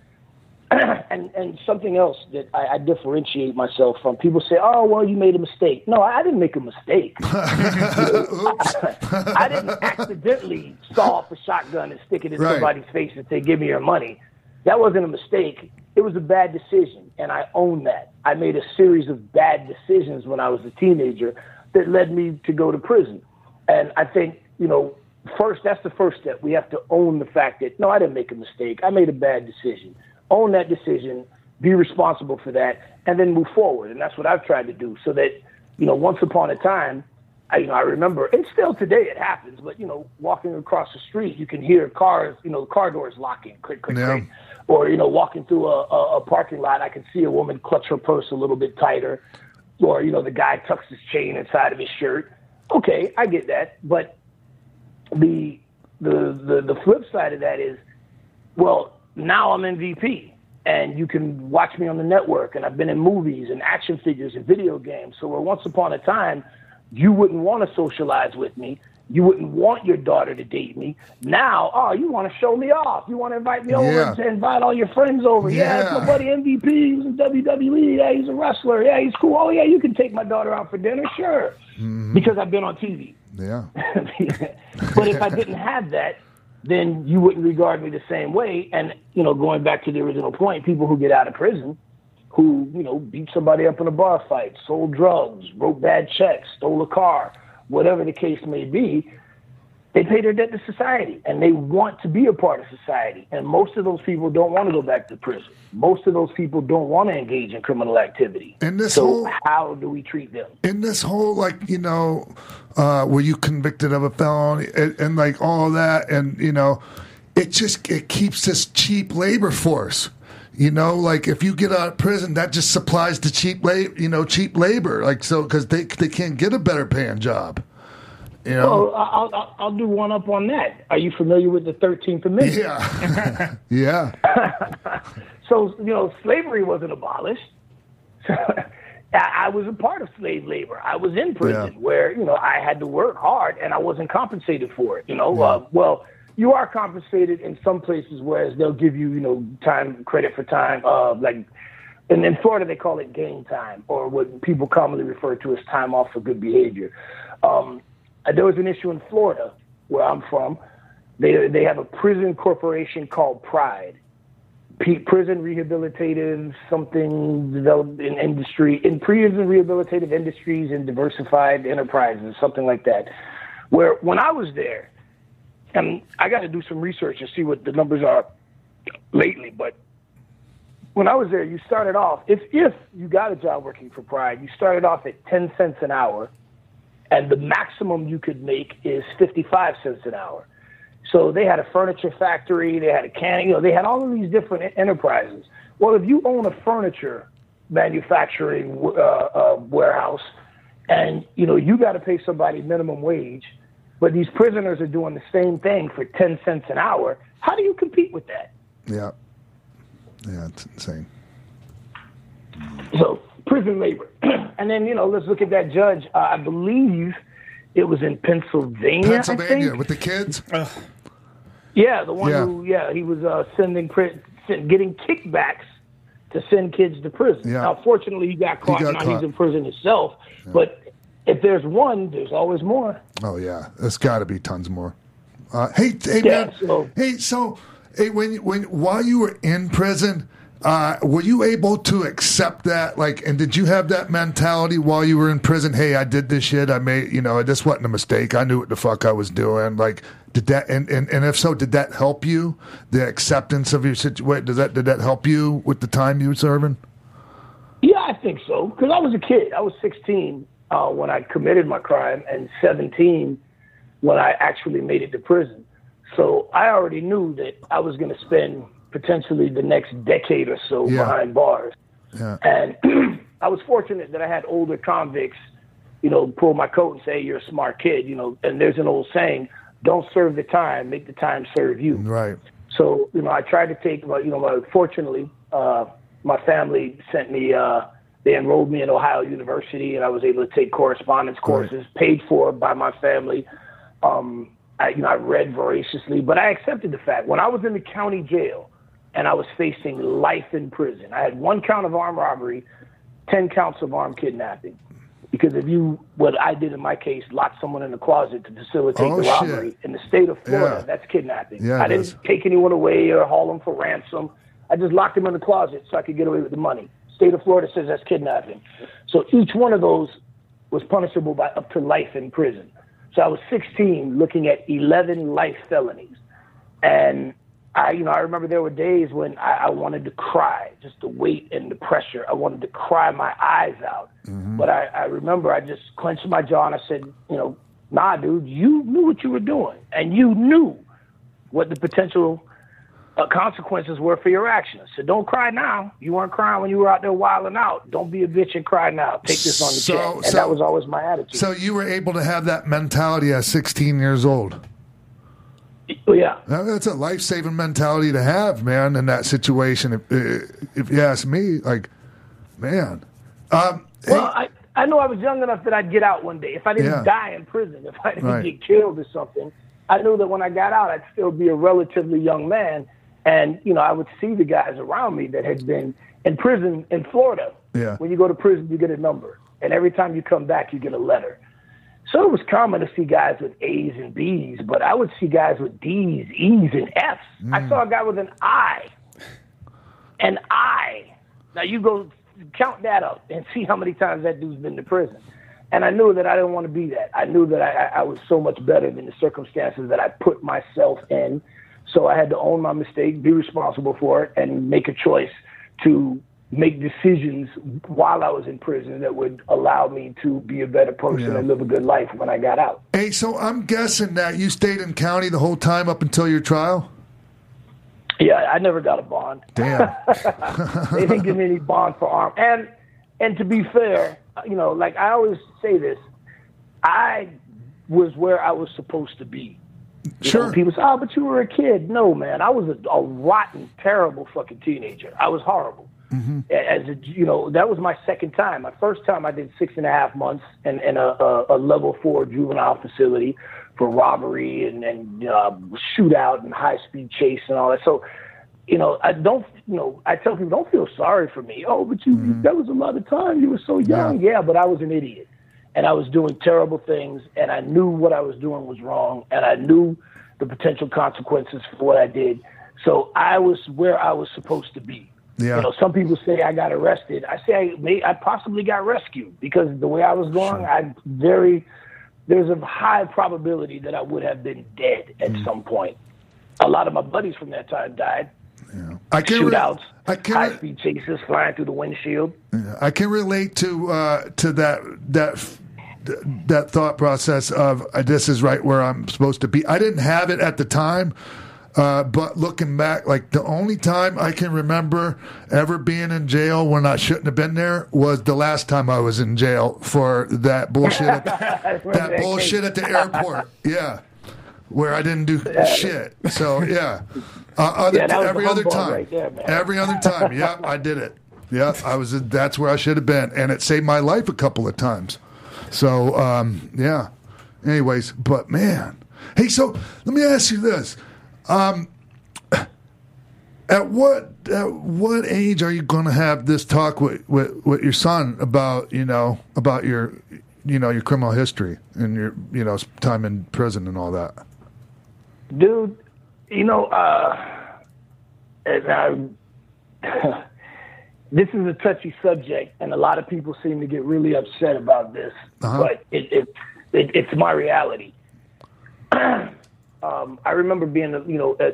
and and something else that I, I differentiate myself from. People say, "Oh, well, you made a mistake." No, I didn't make a mistake. I didn't accidentally saw off a shotgun and stick it in Right. somebody's face and say, "Give me your money." That wasn't a mistake. It was a bad decision, and I own that. I made a series of bad decisions when I was a teenager that led me to go to prison. And I think, you know, first, that's the first step. We have to own the fact that, no, I didn't make a mistake. I made a bad decision. Own that decision, be responsible for that, and then move forward. And that's what I've tried to do so that, you know, once upon a time, I, you know, I remember, and still today it happens, but, you know, walking across the street, you can hear cars, you know, car doors locking, click, click, Yeah. click. or you know, walking through a, a, a parking lot, I can see a woman clutch her purse a little bit tighter, or you know, the guy tucks his chain inside of his shirt. Okay, I get that, but the the the, the flip side of that is, well, now I'm MVP and you can watch me on the network and I've been in movies and action figures and video games. So where once upon a time you wouldn't want to socialize with me, you wouldn't want your daughter to date me. Now, oh, you want to show me off. You want to invite me over Yeah. to invite all your friends over. Yeah, it's Yeah. my buddy MVP. He's in WWE. Yeah, he's a wrestler. Yeah, he's cool. Oh, yeah, you can take my daughter out for dinner. Sure. Mm-hmm. Because I've been on TV. Yeah. but if I didn't have that, then you wouldn't regard me the same way. And you know, going back to the original point, people who get out of prison, who you know beat somebody up in a bar fight, sold drugs, wrote bad checks, stole a car, whatever the case may be, they pay their debt to society and they want to be a part of society. And most of those people don't want to go back to prison. Most of those people don't want to engage in criminal activity. And this so whole- how do we treat them? in this whole like you know uh were you convicted of a felony and, and like all that and you know it just it keeps this cheap labor force you know like if you get out of prison that just supplies the cheap labor you know cheap labor like so because they they can't get a better paying job you know Oh, I'll, I'll, I'll do one up on that. Are you familiar with the 13th Amendment? yeah yeah So, you know, slavery wasn't abolished. I I was a part of slave labor. I was in prison Yeah. where, you know, I had to work hard and I wasn't compensated for it. You know, uh, well, you are compensated in some places, whereas they'll give you, you know, time credit for time. Uh, like, and in Florida, they call it gain time, or what people commonly refer to as time off for good behavior. Um, there was an issue in Florida, where I'm from. They they have a prison corporation called Pride, P- prison rehabilitative something developed in industry in prison rehabilitative industries and diversified enterprises something like that where when i was there and i got to do some research and see what the numbers are lately but when i was there you started off if if you got a job working for pride you started off at 10 cents an hour and the maximum you could make is 55 cents an hour so they had a furniture factory, they had a canning, you know, they had all of these different enterprises. Well, if you own a furniture manufacturing uh, uh, warehouse, and you know you got to pay somebody minimum wage, but these prisoners are doing the same thing for ten cents an hour. How do you compete with that? yeah yeah it's insane So prison labor, and then you know let's look at that judge. Uh, I believe it was in Pennsylvania. I pennsylvania think. with the kids Yeah, the one Yeah. who, yeah, he was uh, sending, getting kickbacks to send kids to prison. Yeah. Now, fortunately, he got caught. got now caught. he's in prison himself. But if there's one, there's always more. Oh yeah, there's got to be tons more. Uh, hey, hey Yeah, man. so- hey, so hey, when when while you were in prison, uh, were you able to accept that? Like, and did you have that mentality while you were in prison? Hey, I did this shit. I made, you know, this wasn't a mistake. I knew what the fuck I was doing. Like, did that? And and, and if so, did that help you? The acceptance of your situation. Does that did that help you with the time you were serving? Yeah, I think so. Because I was a kid. I was 16 uh, when I committed my crime, and 17 when I actually made it to prison. So I already knew that I was going to spend potentially the next decade or so Yeah. behind bars. Yeah. And I was fortunate that I had older convicts, you know, pull my coat and say, "You're a smart kid," you know. And there's an old saying, "Don't serve the time, make the time serve you." Right. So, you know, I tried to take, you know, fortunately, uh, my family sent me, uh, they enrolled me in Ohio University and I was able to take correspondence courses paid for by my family. Um, I, you know, I read voraciously, but I accepted the fact when I was in the county jail and I was facing life in prison, I had one count of armed robbery, 10 counts of armed kidnapping. Because if you, what I did in my case, locked someone in the closet to facilitate Oh, the shit. robbery in the state of Florida, Yeah. that's kidnapping. Yeah, I didn't is. take anyone away or haul them for ransom. I just locked them in the closet so I could get away with the money. State of Florida says that's kidnapping. So each one of those was punishable by up to life in prison. So I was 16 looking at 11 life felonies. And I, you know, I remember there were days when I, I wanted to cry, just the weight and the pressure. I wanted to cry my eyes out. Mm-hmm. But I, I remember I just clenched my jaw and I said, you know, nah, dude, you knew what you were doing, and you knew what the potential uh, consequences were for your actions. So don't cry now. You weren't crying when you were out there wilding out. Don't be a bitch and cry now. Take this on the So- chin. And so- that was always my attitude. So you were able to have that mentality at 16 years old. Yeah. Now, That's a life saving mentality to have, man. In that situation, if, if you ask me, like, man, um, Well, hey, I, I know I was young enough that I'd get out one day. If I didn't Yeah. die in prison, if I didn't Right. get killed or something, I knew that when I got out, I'd still be a relatively young man. And, you know, I would see the guys around me that had been in prison in Florida. Yeah. When you go to prison, you get a number. And every time you come back, you get a letter. So it was common to see guys with A's and B's, but I would see guys with D's, E's, and F's. I Mm. saw a guy with an I. An I. Now you go count that up and see how many times that dude's been to prison. And I knew that I didn't want to be that. I knew that I, I was so much better than the circumstances that I put myself in. So I had to own my mistake, be responsible for it, and make a choice to make decisions while I was in prison that would allow me to be a better person Yeah. and live a good life when I got out. hey, so I'm guessing that you stayed in county the whole time up until your trial. Yeah, I never got a bond. Damn. they didn't give me any bond for arm. And and to be fair, you know, like I always say this, I was where I was supposed to be. You know, sure. people say, "Oh, but you were a kid." No, man, I was a, a rotten, terrible fucking teenager. I was horrible. As a, you know, that was my second time. My first time, I did six and a half months in, in a, a, a level four juvenile facility for robbery and, and uh, shootout and high speed chase and all that. So, you know, I don't, you know, I tell people, don't feel sorry for me. Oh, but you, that was a lot of time. You were so young. Yeah, but I was an idiot and I was doing terrible things, and I knew what I was doing was wrong, and I knew the potential consequences for what I did. So I was where I was supposed to be. Yeah. You know, some people say I got arrested. I say I may I possibly got rescued because the way I was going, I very there's a high probability that I would have been dead at Mm. some point. A lot of my buddies from that time died. I can Shootouts, I can high speed chases, flying through the windshield. I can relate to uh, to that that that thought process of uh, this is right where I'm supposed to be. I didn't have it at the time, uh, but looking back, like the only time I can remember ever being in jail when I shouldn't have been there was the last time I was in jail for that bullshit. At, that bullshit at the airport. Yeah. Where I didn't do shit. So yeah, uh, other Yeah, every other time, right there, every other time. Yeah, I did it. Yeah, I was. That's where I should have been, and it saved my life a couple of times. So um, yeah. Anyways, but man, hey, so let me ask you this: um, at what at what age are you going to have this talk with, with with your son about you know about your you know your criminal history and your you know time in prison and all that? dude, you know, uh, and I, this is a touchy subject, and a lot of people seem to get really upset about this, Uh-huh. but it, it, it, it's my reality. um, I remember being, you know, uh,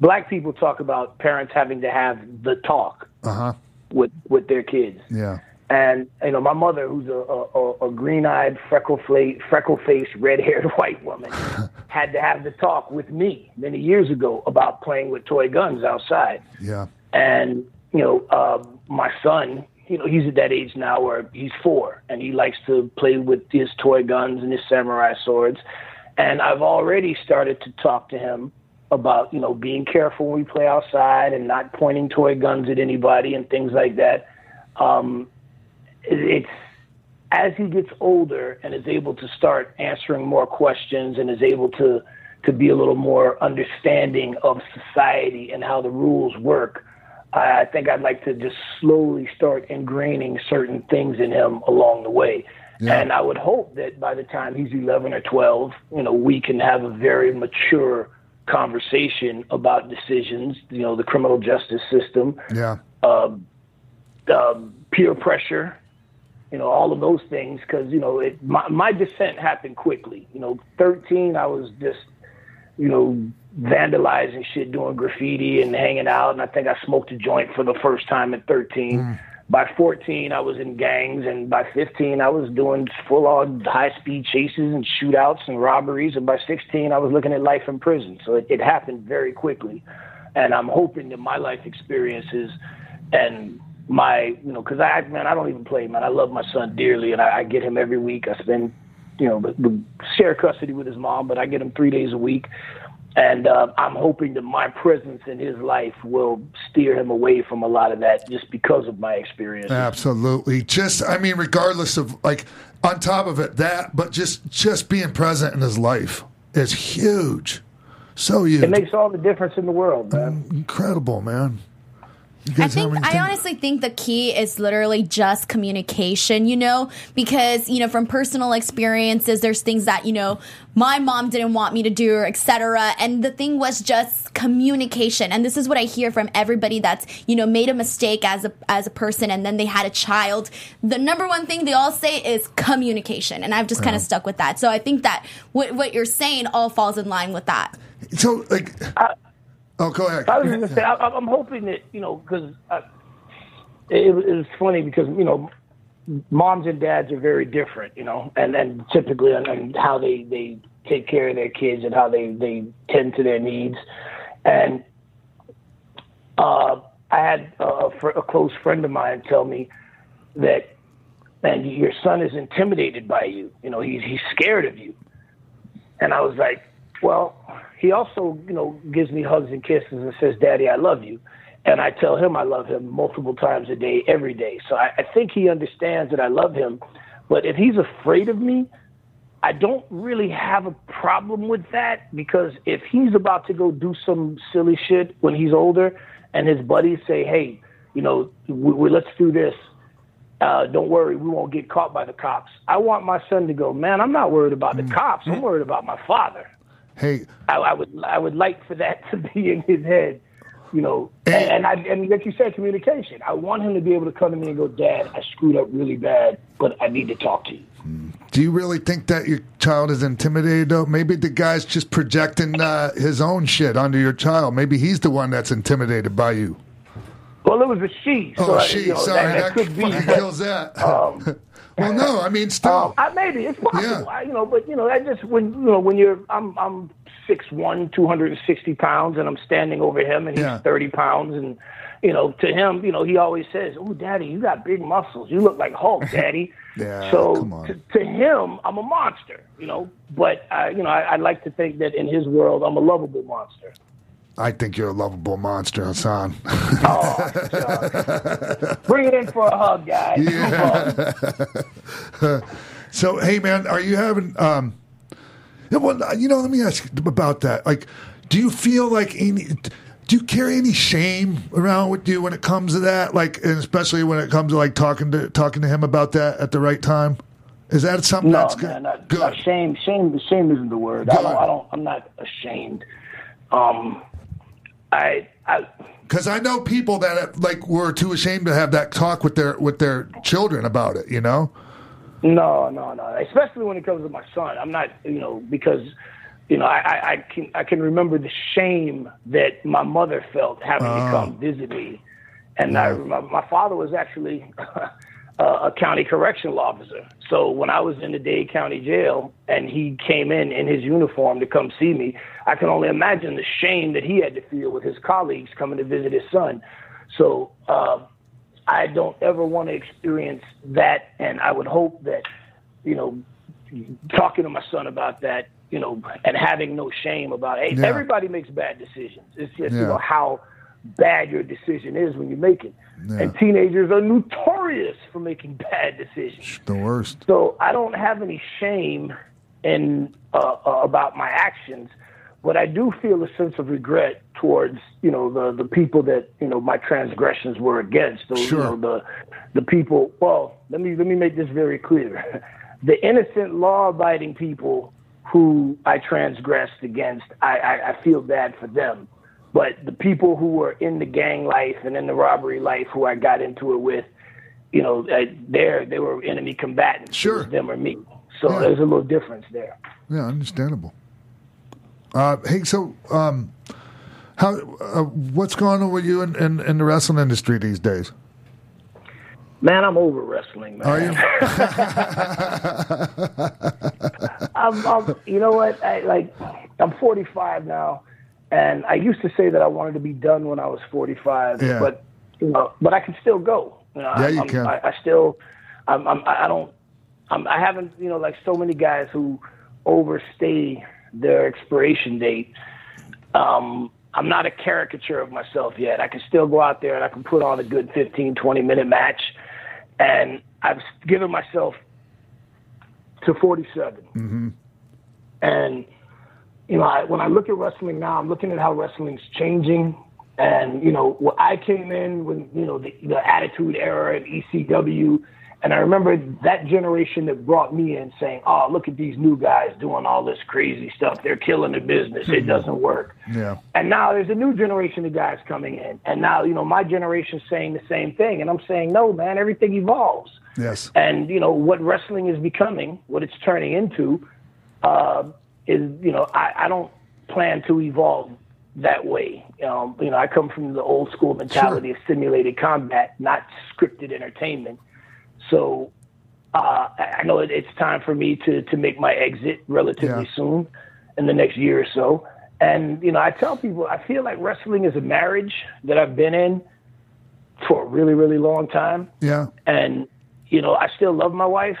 black people talk about parents having to have the talk Uh huh. with with their kids. Yeah. And you know, my mother, who's a, a, a green-eyed, freckle-faced, freckle-faced, red-haired white woman, had to have the talk with me many years ago about playing with toy guns outside. Yeah. And you know, uh, my son, you know, he's at that age now where he's four, and he likes to play with his toy guns and his samurai swords. And I've already started to talk to him about, you know, being careful when we play outside and not pointing toy guns at anybody and things like that. Um, it's as he gets older and is able to start answering more questions and is able to to be a little more understanding of society and how the rules work. I I think I'd like to just slowly start ingraining certain things in him along the way. Yeah. And I would hope that by the time he's 11 or 12, you know, we can have a very mature conversation about decisions, you know, the criminal justice system, Yeah. um, um, peer pressure, you know, all of those things. Because you know, it, my my descent happened quickly. You know, thirteen, I was just, you know, vandalizing shit, doing graffiti and hanging out, and I think I smoked a joint for the first time at thirteen. Mm. By 14, I was in gangs, and by 15, I was doing full on high speed chases and shootouts and robberies. And by 16, I was looking at life in prison. So it, it happened very quickly. and I'm hoping that my life experiences and my, you know, because I, man, I don't even play, man. I love my son dearly, and I, I get him every week. I spend, you know, the, the share custody with his mom, but I get him three days a week. And uh, I'm hoping that my presence in his life will steer him away from a lot of that just because of my experience. Absolutely. Just, I mean, regardless of like, on top of it, that, but just just being present in his life is huge. So huge. It makes all the difference in the world, man. Incredible, man. You I think? I honestly think the key is literally just communication, you know, because you know from personal experiences, there's things that you know my mom didn't want me to do, or etc. And the thing was just communication, and this is what I hear from everybody that's you know made a mistake as a as a person, and then they had a child. The number one thing they all say is communication, and I've just kind of stuck with that. So I think that what what you're saying all falls in line with that. So, like, uh, oh, go ahead. I was going to say, I, I'm hoping that, you know, because it, it was funny because, you know, moms and dads are very different, you know, and, and typically on, on how they, they take care of their kids and how they, they tend to their needs. And uh, I had a, fr- a close friend of mine tell me that, man, your son is intimidated by you. You know, he's, he's scared of you. And I was like, well, he also, you know, gives me hugs and kisses and says, Daddy, I love you. And I tell him I love him multiple times a day, every day. So I, I think he understands that I love him. But if he's afraid of me, I don't really have a problem with that because if he's about to go do some silly shit when he's older and his buddies say, hey, you know, we, we, let's do this. Uh, don't worry, we won't get caught by the cops. I want my son to go, man, I'm not worried about the cops. I'm worried about my father. Hey, I, I would I would like for that to be in his head, you know. And, and I and like you said, communication. I want him to be able to come to me and go, Dad, I screwed up really bad, but I need to talk to you. do you really think that your child is intimidated, though? Maybe the guy's just projecting uh, his own shit onto your child. Maybe he's the one that's intimidated by you. Well, it was a she. Oh, so I- she. you know, Sorry, that, that, that could be. but, kills that. um, well, no, I mean, still. Um, I, maybe it's possible, Yeah. I, you know. But you know, I just when you know when you're I'm I'm six one, two hundred and sixty pounds, and I'm standing over him, and he's Yeah. thirty pounds, and you know, to him, you know, he always says, "Oh, Daddy, you got big muscles. You look like Hulk, Daddy." Yeah, so. To, to him, I'm a monster, you know. But uh, you know, I, I like to think that in his world, I'm a lovable monster. I think you're a lovable monster, Hassan. Oh, bring it in for a hug, guys. Yeah. so, hey, man, are you having? Um, you know, let me ask you about that. Like, do you feel like any? Do you carry any shame around with you when it comes to that? Like, and especially when it comes to like talking to talking to him about that at the right time. Is that something No, that's good? man, not, good. not shame. Shame. Shame isn't the word. I don't, I don't. I'm not ashamed. Um, I. I. Because I know people that like were too ashamed to have that talk with their with their children about it. You know. No, no, no. Especially when it comes to my son. I'm not. You know, because. You know, I, I, I can I can remember the shame that my mother felt having to oh. come visit me, and I remember my father was actually a, a county correctional officer. So when I was in the Dade County Jail and he came in in his uniform to come see me, I can only imagine the shame that he had to feel with his colleagues coming to visit his son. So uh, I don't ever want to experience that, and I would hope that you know, talking to my son about that, you know, and having no shame about it. Hey, Yeah. everybody makes bad decisions. It's just you know how bad your decision is when you make it. Yeah. And teenagers are notorious for making bad decisions. The worst. So I don't have any shame in uh, uh, about my actions, but I do feel a sense of regret towards you know the the people that you know my transgressions were against. Those, Sure. You know, the the people. Well, let me let me make this very clear: the innocent, law-abiding people who I transgressed against, I, I, I feel bad for them. But the people who were in the gang life and in the robbery life, who I got into it with, you know, uh, they're they were enemy combatants. Sure. them or me. So Yeah. there's a little difference there. Yeah, understandable. Uh, hey, so um, how uh, what's going on with you in, in, in the wrestling industry these days? Man, I'm over wrestling, man. Are you? I'm, I'm, you know what? I, like, I'm 45 now, and I used to say that I wanted to be done when I was 45, Yeah. but you know, but I can still go. You know, Yeah, I, you I'm- can. I, I still, I'm, I'm, I don't, I'm, I haven't, you know, like so many guys who overstay their expiration date. Um, I'm not a caricature of myself yet. I can still go out there and I can put on a good 15, 20 minute match. And I've given myself to 47. And, you know, I, when I look at wrestling now, I'm looking at how wrestling's changing. And, you know, when I came in when, you know, the, the Attitude Era and ECW, and I remember that generation that brought me in saying, oh, look at these new guys doing all this crazy stuff. They're killing the business. It doesn't work. Yeah. And now there's a new generation of guys coming in. And now, you know, my generation's saying the same thing. And I'm saying, no, man, everything evolves. Yes. And, you know, what wrestling is becoming, what it's turning into, uh, is, you know, I, I don't plan to evolve that way. Um, you know, I come from the old school mentality of simulated combat, not scripted entertainment. So uh, I I know it, it's time for me to, to make my exit relatively Yeah. soon in the next year or so. And, you know, I tell people, I feel like wrestling is a marriage that I've been in for a really, really long time. Yeah. And, you know, I still love my wife.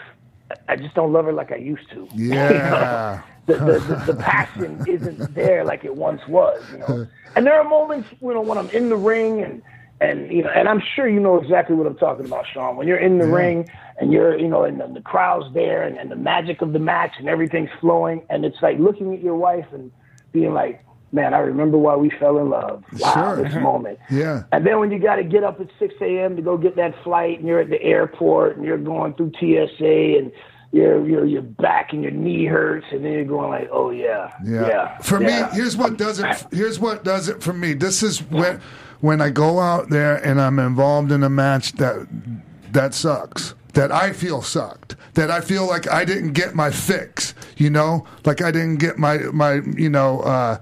I just don't love her like I used to. You know? Yeah. the, the, the, the passion isn't there like it once was, you know. And there are moments, you know, when I'm in the ring and and you know, and I'm sure you know exactly what I'm talking about, Sean. When you're in the ring and you're, you know, and the, the crowd's there and, and the magic of the match and everything's flowing, and it's like looking at your wife and being like, "Man, I remember why we fell in love. Wow, Sure. this moment." Yeah. And then when you got to get up at 6 a.m. to go get that flight, and you're at the airport, and you're going through TSA, and your your your back and your knee hurts, and then you're going like, oh yeah, Yeah. For yeah. me, here's what does it. Here's what does it for me. This is when when I go out there and I'm involved in a match that that sucks. That I feel sucked. That I feel like I didn't get my fix. You know, like I didn't get my my you know. uh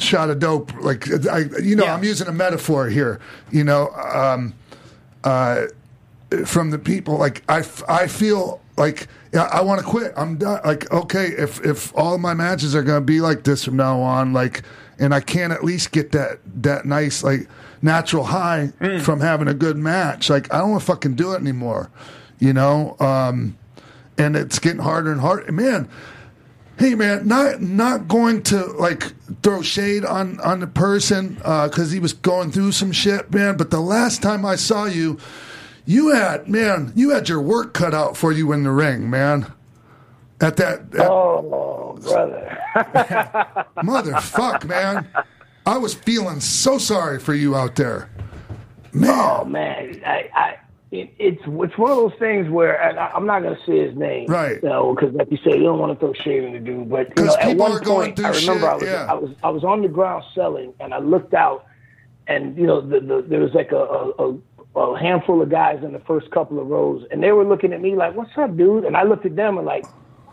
Shot of dope, like I, you know, Yeah. I'm using a metaphor here. You know, um, uh, from the people. Like I, I feel like yeah, I want to quit. I'm done. Like okay, if if all my matches are gonna be like this from now on, like, and I can't at least get that that nice like natural high from having a good match. Like I don't want to fucking do it anymore. You know, um, and it's getting harder and harder. Man, hey man, not not going to like throw shade on on the person uh, because he was going through some shit, man. But the last time I saw you, you had man, you had your work cut out for you in the ring, man. At that, at, Oh, brother. motherfuck, man. I was feeling so sorry for you out there, man. Oh man, I, I it, it's it's one of those things where and I, I'm not gonna say his name, Right. You know, because like you said, you don't want to throw shade in the dude. But you know, at one going point, I remember shit, I was yeah. I was I was on the ground selling, and I looked out, and you know, the, the, there was like a, a, a, a handful of guys in the first couple of rows, and they were looking at me like, "What's up, dude?" And I looked at them and like.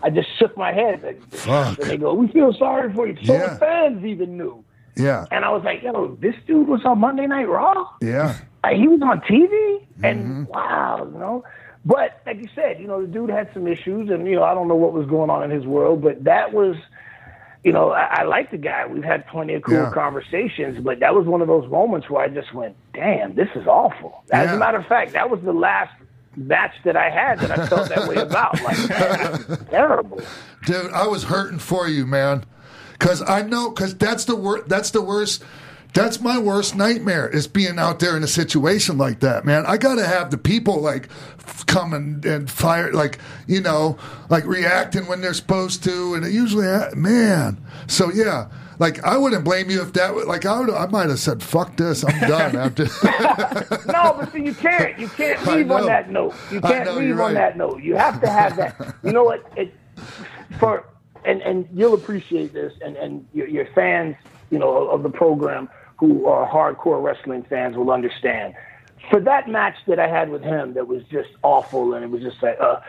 I just shook my head. Like, Fuck. And they go, "We feel sorry for you." So Yeah. the fans even knew. Yeah, And I was like, "Yo, this dude was on Monday Night Raw." yeah, Like, he was on TV, Mm-hmm. and wow, you know. But like you said, you know, the dude had some issues, and you know, I don't know what was going on in his world, but that was, you know, I, I like the guy. We've had plenty of cool Yeah. conversations, but that was one of those moments where I just went, "Damn, this is awful." As Yeah. a matter of fact, that was the last match that I had that I felt that way about. Like, terrible. dude. I was hurting for you, man, because I know because that's the worst. That's the worst. That's my worst nightmare is being out there in a situation like that, man. I gotta have the people like f- come and, and fire, like you know, like reacting when they're supposed to, and it usually, ha- man. So yeah, like I wouldn't blame you if that, wa- like I would, I might have said, "Fuck this, I'm done." After, No, but see, you can't. You can't leave on that note. You can't know, leave on right. that note. You have to have that. You know what? It for and and you'll appreciate this, and and your, your fans, you know, of the program who are hardcore wrestling fans will understand. For that match that I had with him, that was just awful, and it was just like, uh,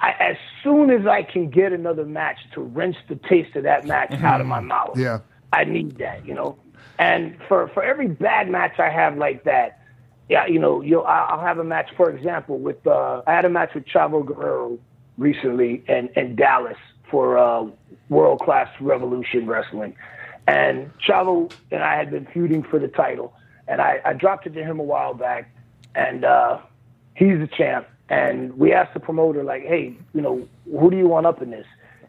I, as soon as I can get another match to rinse the taste of that match out of my mouth, Mm-hmm. yeah, I need that, you know. And for for every bad match I have like that, yeah, you know, you'll I'll I'll have a match. For example, with uh, I had a match with Chavo Guerrero recently in in Dallas for uh, World Class Revolution Wrestling, and Chavo and I had been feuding for the title, and I, I dropped it to him a while back, and uh, he's the champ. And we asked the promoter, like, hey, you know, who do you want up in this?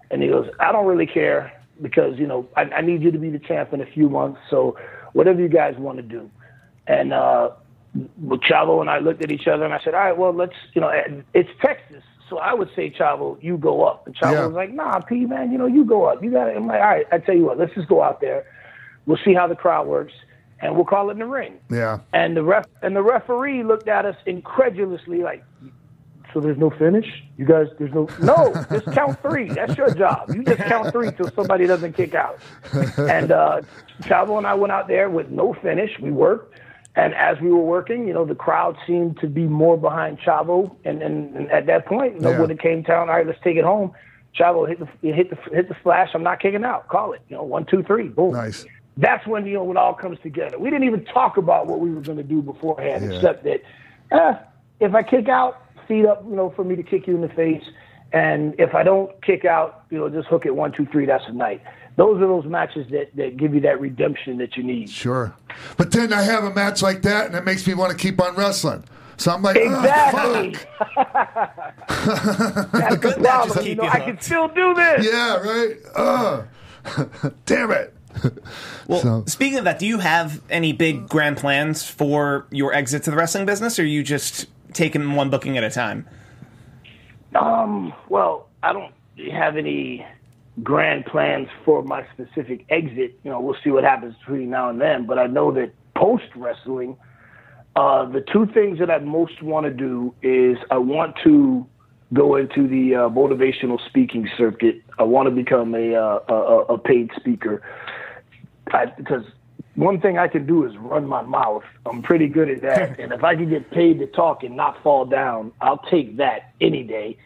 And he goes, I don't really care because, you know, I, I need you to be the champ in a few months. So whatever you guys want to do. And uh, Chavo and I looked at each other and I said, all right, well, let's, you know, it's Texas. So I would say, Chavo, you go up. And Chavo Yeah. was like, nah, P, man, you know, you go up. You got it. I'm like, all right, I tell you what, let's just go out there. We'll see how the crowd works and we'll call it in the ring. Yeah. And the ref and the referee looked at us incredulously, like, so there's no finish. You guys, there's no no. Just count three. That's your job. You just count three till somebody doesn't kick out. And uh, Chavo and I went out there with no finish. We worked, and as we were working, you know, the crowd seemed to be more behind Chavo. And, and, and at that point, you know, Yeah. when it came down, all right, let's take it home. Chavo hit the hit the hit the flash. I'm not kicking out. Call it. You know, one, two, three. Boom Nice. that's when you know when it all comes together. We didn't even talk about what we were going to do beforehand, Yeah. except that eh, if I kick out, feet up, you know, for me to kick you in the face, and if I don't kick out, you know, just hook it one, two, three. That's a night. Those are those matches that that give you that redemption that you need. Sure. But then I have a match like that, and it makes me want to keep on wrestling. So I'm like, oh, Exactly. fuck. That's the matches problem. keep You know, you I can still do this. Yeah, right. Uh, damn it. Well, So- speaking of that, do you have any big grand plans for your exit to the wrestling business, or are you just taking one booking at a time? Um, well, I don't have any grand plans for my specific exit. You know, we'll see what happens between now and then. But I know that post wrestling, uh, the two things that I most want to do is I want to go into the uh, motivational speaking circuit. I want to become a, uh, a, a- a paid speaker. I, because one thing I can do is run my mouth. I'm pretty good at that. and if I can get paid to talk and not fall down, I'll take that any day.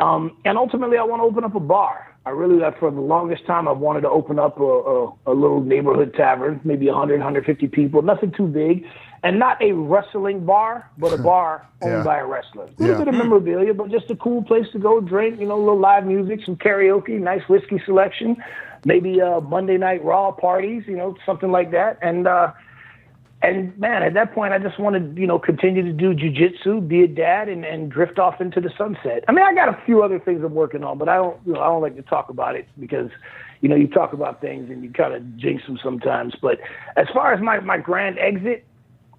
Um, and ultimately, I want to open up a bar. I really, for the longest time, I've wanted to open up a, a, a little neighborhood tavern, maybe 100, 150 people, nothing too big, and not a wrestling bar, but a bar owned Yeah. by a wrestler. A little Yeah. bit of memorabilia, but just a cool place to go drink, you know, a little live music, some karaoke, nice whiskey selection, maybe uh, Monday night Raw parties, you know, something like that. And, uh, and man, at that point, I just wanted, you know, continue to do jujitsu, be a dad, and, and drift off into the sunset. I mean, I got a few other things I'm working on, but I don't, you know, I don't like to talk about it because, you know, you talk about things and you kind of jinx them sometimes. But as far as my my grand exit,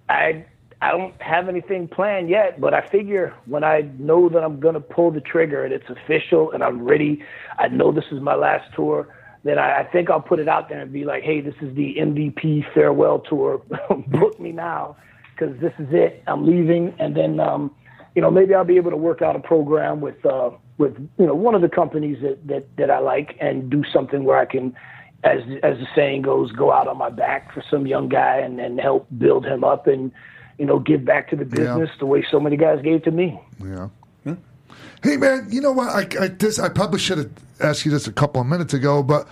I I don't have anything planned yet, but I figure when I know that I'm gonna pull the trigger and it's official and I'm ready, I know this is my last tour. Then I, I think I'll put it out there and be like, "Hey, this is the MVP farewell tour. Book me now, because this is it. I'm leaving." And then, um, you know, maybe I'll be able to work out a program with, uh, with you know, one of the companies that that that I like and do something where I can as as the saying goes, go out on my back for some young guy and, and help build him up and you know give back to the business the way so many guys gave to me. Yeah. Hey man, you know what? I, I this I probably should have asked you this a couple of minutes ago, but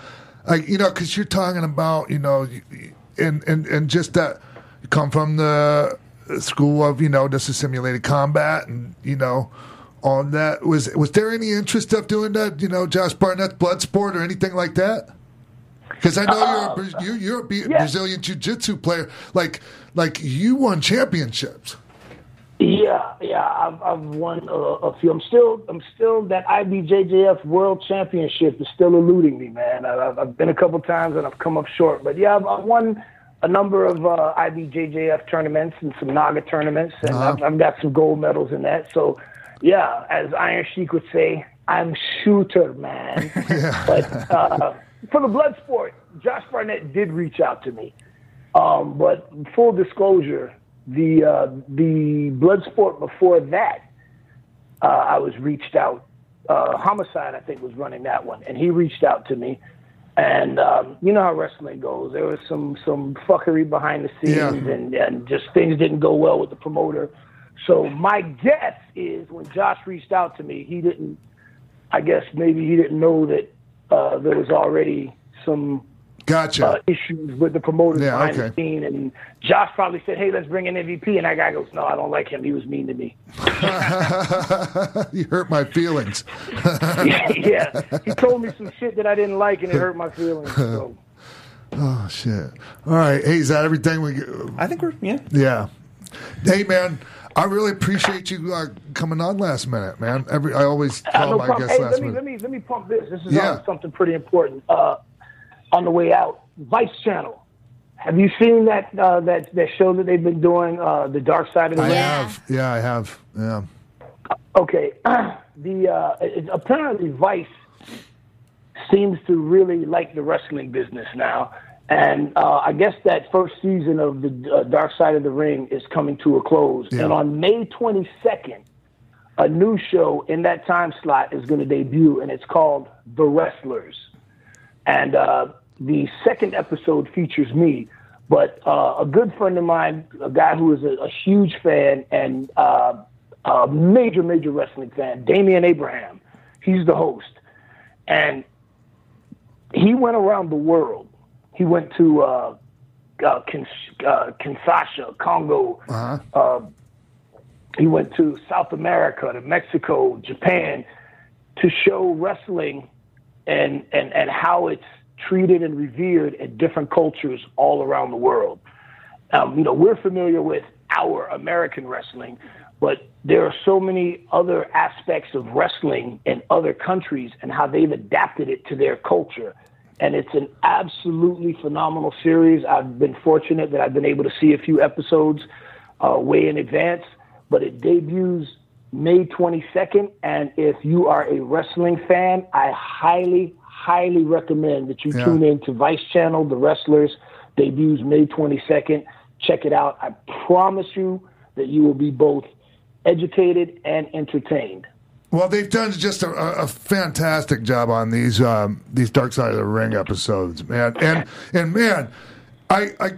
I you know because you're talking about you know and and and just that you come from the school of you know this is simulated combat and you know on that was was there any interest of doing that you know Josh Barnett blood sport or anything like that? Because I know you're a, uh, you, you're a yeah. Brazilian jiu-jitsu player. Like like you won championships. Yeah, yeah, I've I've won a, a few. I'm still I'm still that IBJJF World Championship is still eluding me, man. I- I've, I've been a couple times and I've come up short, but yeah, I've, I've won a number of uh, IBJJF tournaments and some Naga tournaments, and Uh-huh. I've, I've got some gold medals in that. So, yeah, as Iron Sheik would say, I'm shooter, man. But uh, for the blood sport, Josh Barnett did reach out to me. Um, but full disclosure, the uh, the blood sport before that, uh, I was reached out. Uh, Homicide, I think, was running that one, and he reached out to me. And um, you know how wrestling goes. There was some some fuckery behind the scenes, Yeah. and, and just things didn't go well with the promoter. So my guess is when Josh reached out to me, he didn't. I guess maybe he didn't know that uh, there was already some Gotcha. uh, issues with the promoters Yeah, behind okay. the scene. And Josh probably said, "Hey, let's bring in MVP," and that guy goes, "No, I don't like him. He was mean to me." you hurt my feelings. yeah, he told me some shit that I didn't like, and it hurt my feelings. So, Oh shit! All right, hey, is that everything we? I think we're yeah. Yeah. Hey, man, I really appreciate you uh, coming on last minute, man. Every I always Uh, call no my problem. guests Hey, last let me, minute. let me let me pump this. This is Yeah. uh, something pretty important. Uh, on the way out, Vice Channel. Have you seen that uh, that that show that they've been doing, uh, the Dark Side of the I Ring? Yeah. have, yeah, I have, yeah. Okay, the uh, it, apparently Vice seems to really like the wrestling business now, and uh, I guess that first season of the uh, Dark Side of the Ring is coming to a close. Yeah. And on May 22nd, a new show in that time slot is going to debut, and it's called The Wrestlers. And uh, the second episode features me, but uh, a good friend of mine, a guy who is a, a huge fan and uh, a major, major wrestling fan, Damian Abraham. He's the host. And he went around the world. He went to uh, uh, Kins- uh, Kinshasa, Congo. Uh-huh. Uh, he went to South America, to Mexico, Japan, to show wrestling and, and, and how it's treated and revered in different cultures all around the world. Um, you know, we're familiar with our American wrestling, but there are so many other aspects of wrestling in other countries and how they've adapted it to their culture. And it's an absolutely phenomenal series. I've been fortunate that I've been able to see a few episodes uh, way in advance, but it debuts May 22nd. And if you are a wrestling fan, I highly, highly recommend that you Yeah. tune in to Vice Channel, The Wrestlers, debuts May 22nd. Check it out. I promise you that you will be both educated and entertained. Well, they've done just a, a a fantastic job on these um, these Dark Side of the Ring episodes, man. And and man, I I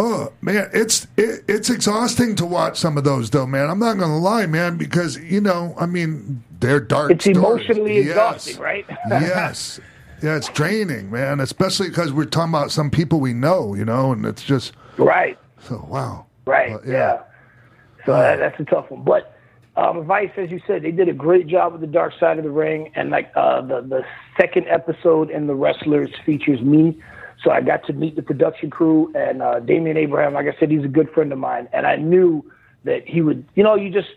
oh man, it's it, it's exhausting to watch some of those though, man. I'm not gonna lie, man, because you know, I mean, they're dark. It's stories. emotionally Yes. exhausting, right? yes. Yeah, it's draining, man. Especially because we're talking about some people we know, you know, and it's just right. so wow. Right. Well, yeah. So that, that's a tough one. But um, Vice, as you said, they did a great job with the Dark Side of the Ring, and like uh, the the second episode in the Wrestlers features me. So I got to meet the production crew and uh, Damian Abraham. Like I said, he's a good friend of mine, and I knew that he would. You know, you just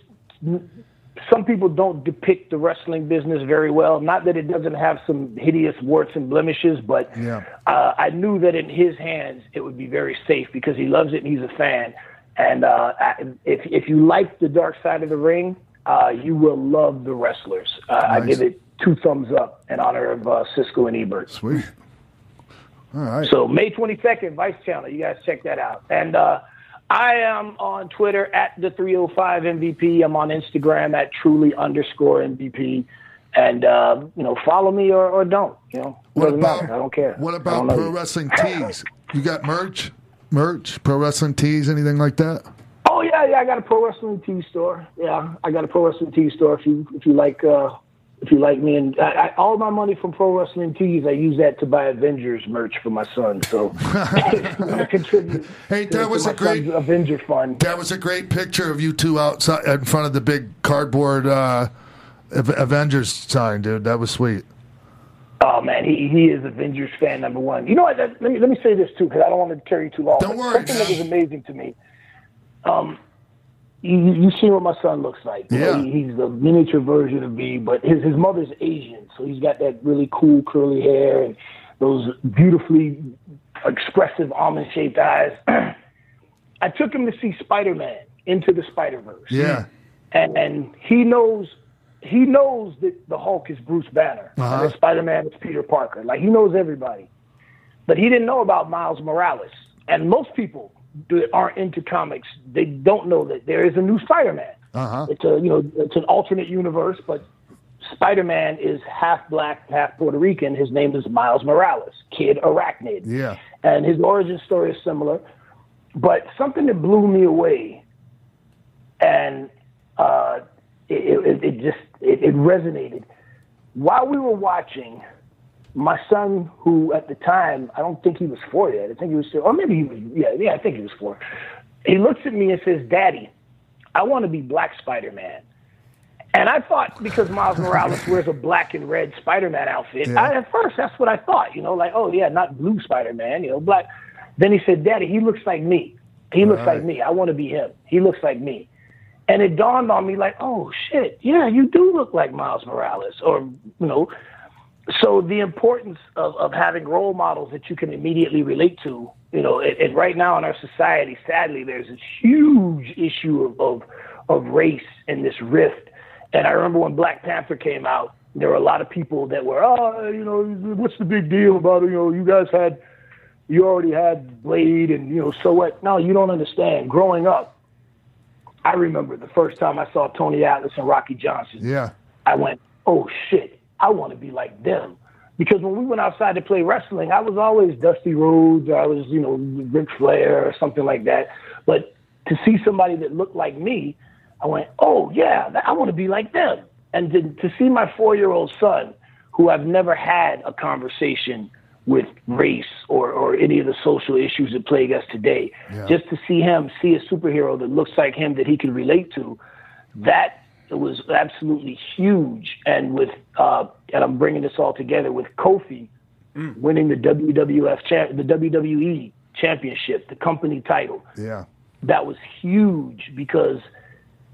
some people don't depict the wrestling business very well. Not that it doesn't have some hideous warts and blemishes, but Yeah. uh, I knew that in his hands it would be very safe because he loves it and he's a fan. And uh, I- if if you like the Dark Side of the Ring, uh, you will love the Wrestlers. Uh, I give it two thumbs up in honor of uh, Siskel and Ebert. Sweet. All right. So May 22nd, Vice Channel. You guys check that out. And uh, I am on Twitter at the 305 MVP. I'm on Instagram at truly underscore MVP. And uh, you know, follow me or, or don't. You know, What about matter. I don't care. What about pro wrestling tees? You got merch, merch, pro wrestling tees, anything like that? Oh yeah, yeah. I got a pro wrestling tee store. Yeah, I got a pro wrestling tee store. If you if you like uh, if you like me, and I, I, all my money from pro wrestling tees, I use that to buy Avengers merch for my son. So I contribute. Hey, that to was my a great- Avenger fund. That was a great picture of you two outside in front of the big cardboard uh, Avengers sign, dude. That was sweet. Oh man, he he is Avengers fan number one. You know what? Let me let me say this too, because I don't want to carry you too long. Don't worry, Something that was amazing to me. Um, you you seen what my son looks like? Yeah. he- he's the miniature version of me, but his his mother's Asian, so he's got that really cool curly hair and those beautifully expressive almond shaped eyes. I took him to see Spider Man into the Spider Verse Yeah. and, and he knows he knows that the Hulk is Bruce Banner Uh-huh. and that Spider Man is Peter Parker. Like he knows everybody, but he didn't know about Miles Morales. And most people aren't into comics, they don't know that there is a new Spider Man. Uh-huh. It's a you know it's an alternate universe, but Spider Man is half black, half Puerto Rican. His name is Miles Morales, Kid Arachnid Yeah. and his origin story is similar. But something that blew me away, and uh, it, it, it just it, it resonated. While we were watching, my son, who at the time I don't think he was four yet, I think he was, still or maybe he was, yeah, yeah, I think he was four. He looks at me and says, "Daddy, I want to be Black Spider Man." And I thought because Miles Morales wears a black and red Spider-Man outfit, Yeah. I, at first that's what I thought. You know, like oh yeah, not blue Spider-Man, you know, black. Then he said, "Daddy, he looks like me. He looks Right. like me. I want to be him. He looks like me." And it dawned on me like, oh shit, yeah, you do look like Miles Morales, or you know. So the importance of, of having role models that you can immediately relate to, you know, and, and right now in our society, sadly, there's a huge issue of, of of race and this rift. And I remember when Black Panther came out, there were a lot of people that were, oh, you know, what's the big deal about it? You know, you guys had, you already had Blade, and you know, so what? No, you don't understand. Growing up, I remember the first time I saw Tony Atlas and Rocky Johnson. Yeah. I went, oh shit, I want to be like them. Because when we went outside to play wrestling, I was always Dusty Rhodes, or I was, you know, Ric Flair or something like that. But to see somebody that looked like me, I went, oh yeah, I want to be like them. And to, to see my four-year-old son, who I've never had a conversation with race or, or any of the social issues that plague us today, Yeah. just to see him see a superhero that looks like him that he can relate to, that was absolutely huge. And with uh, and I'm bringing this all together with Kofi winning the WWF champ, the WWE championship, the company title. Yeah. That was huge because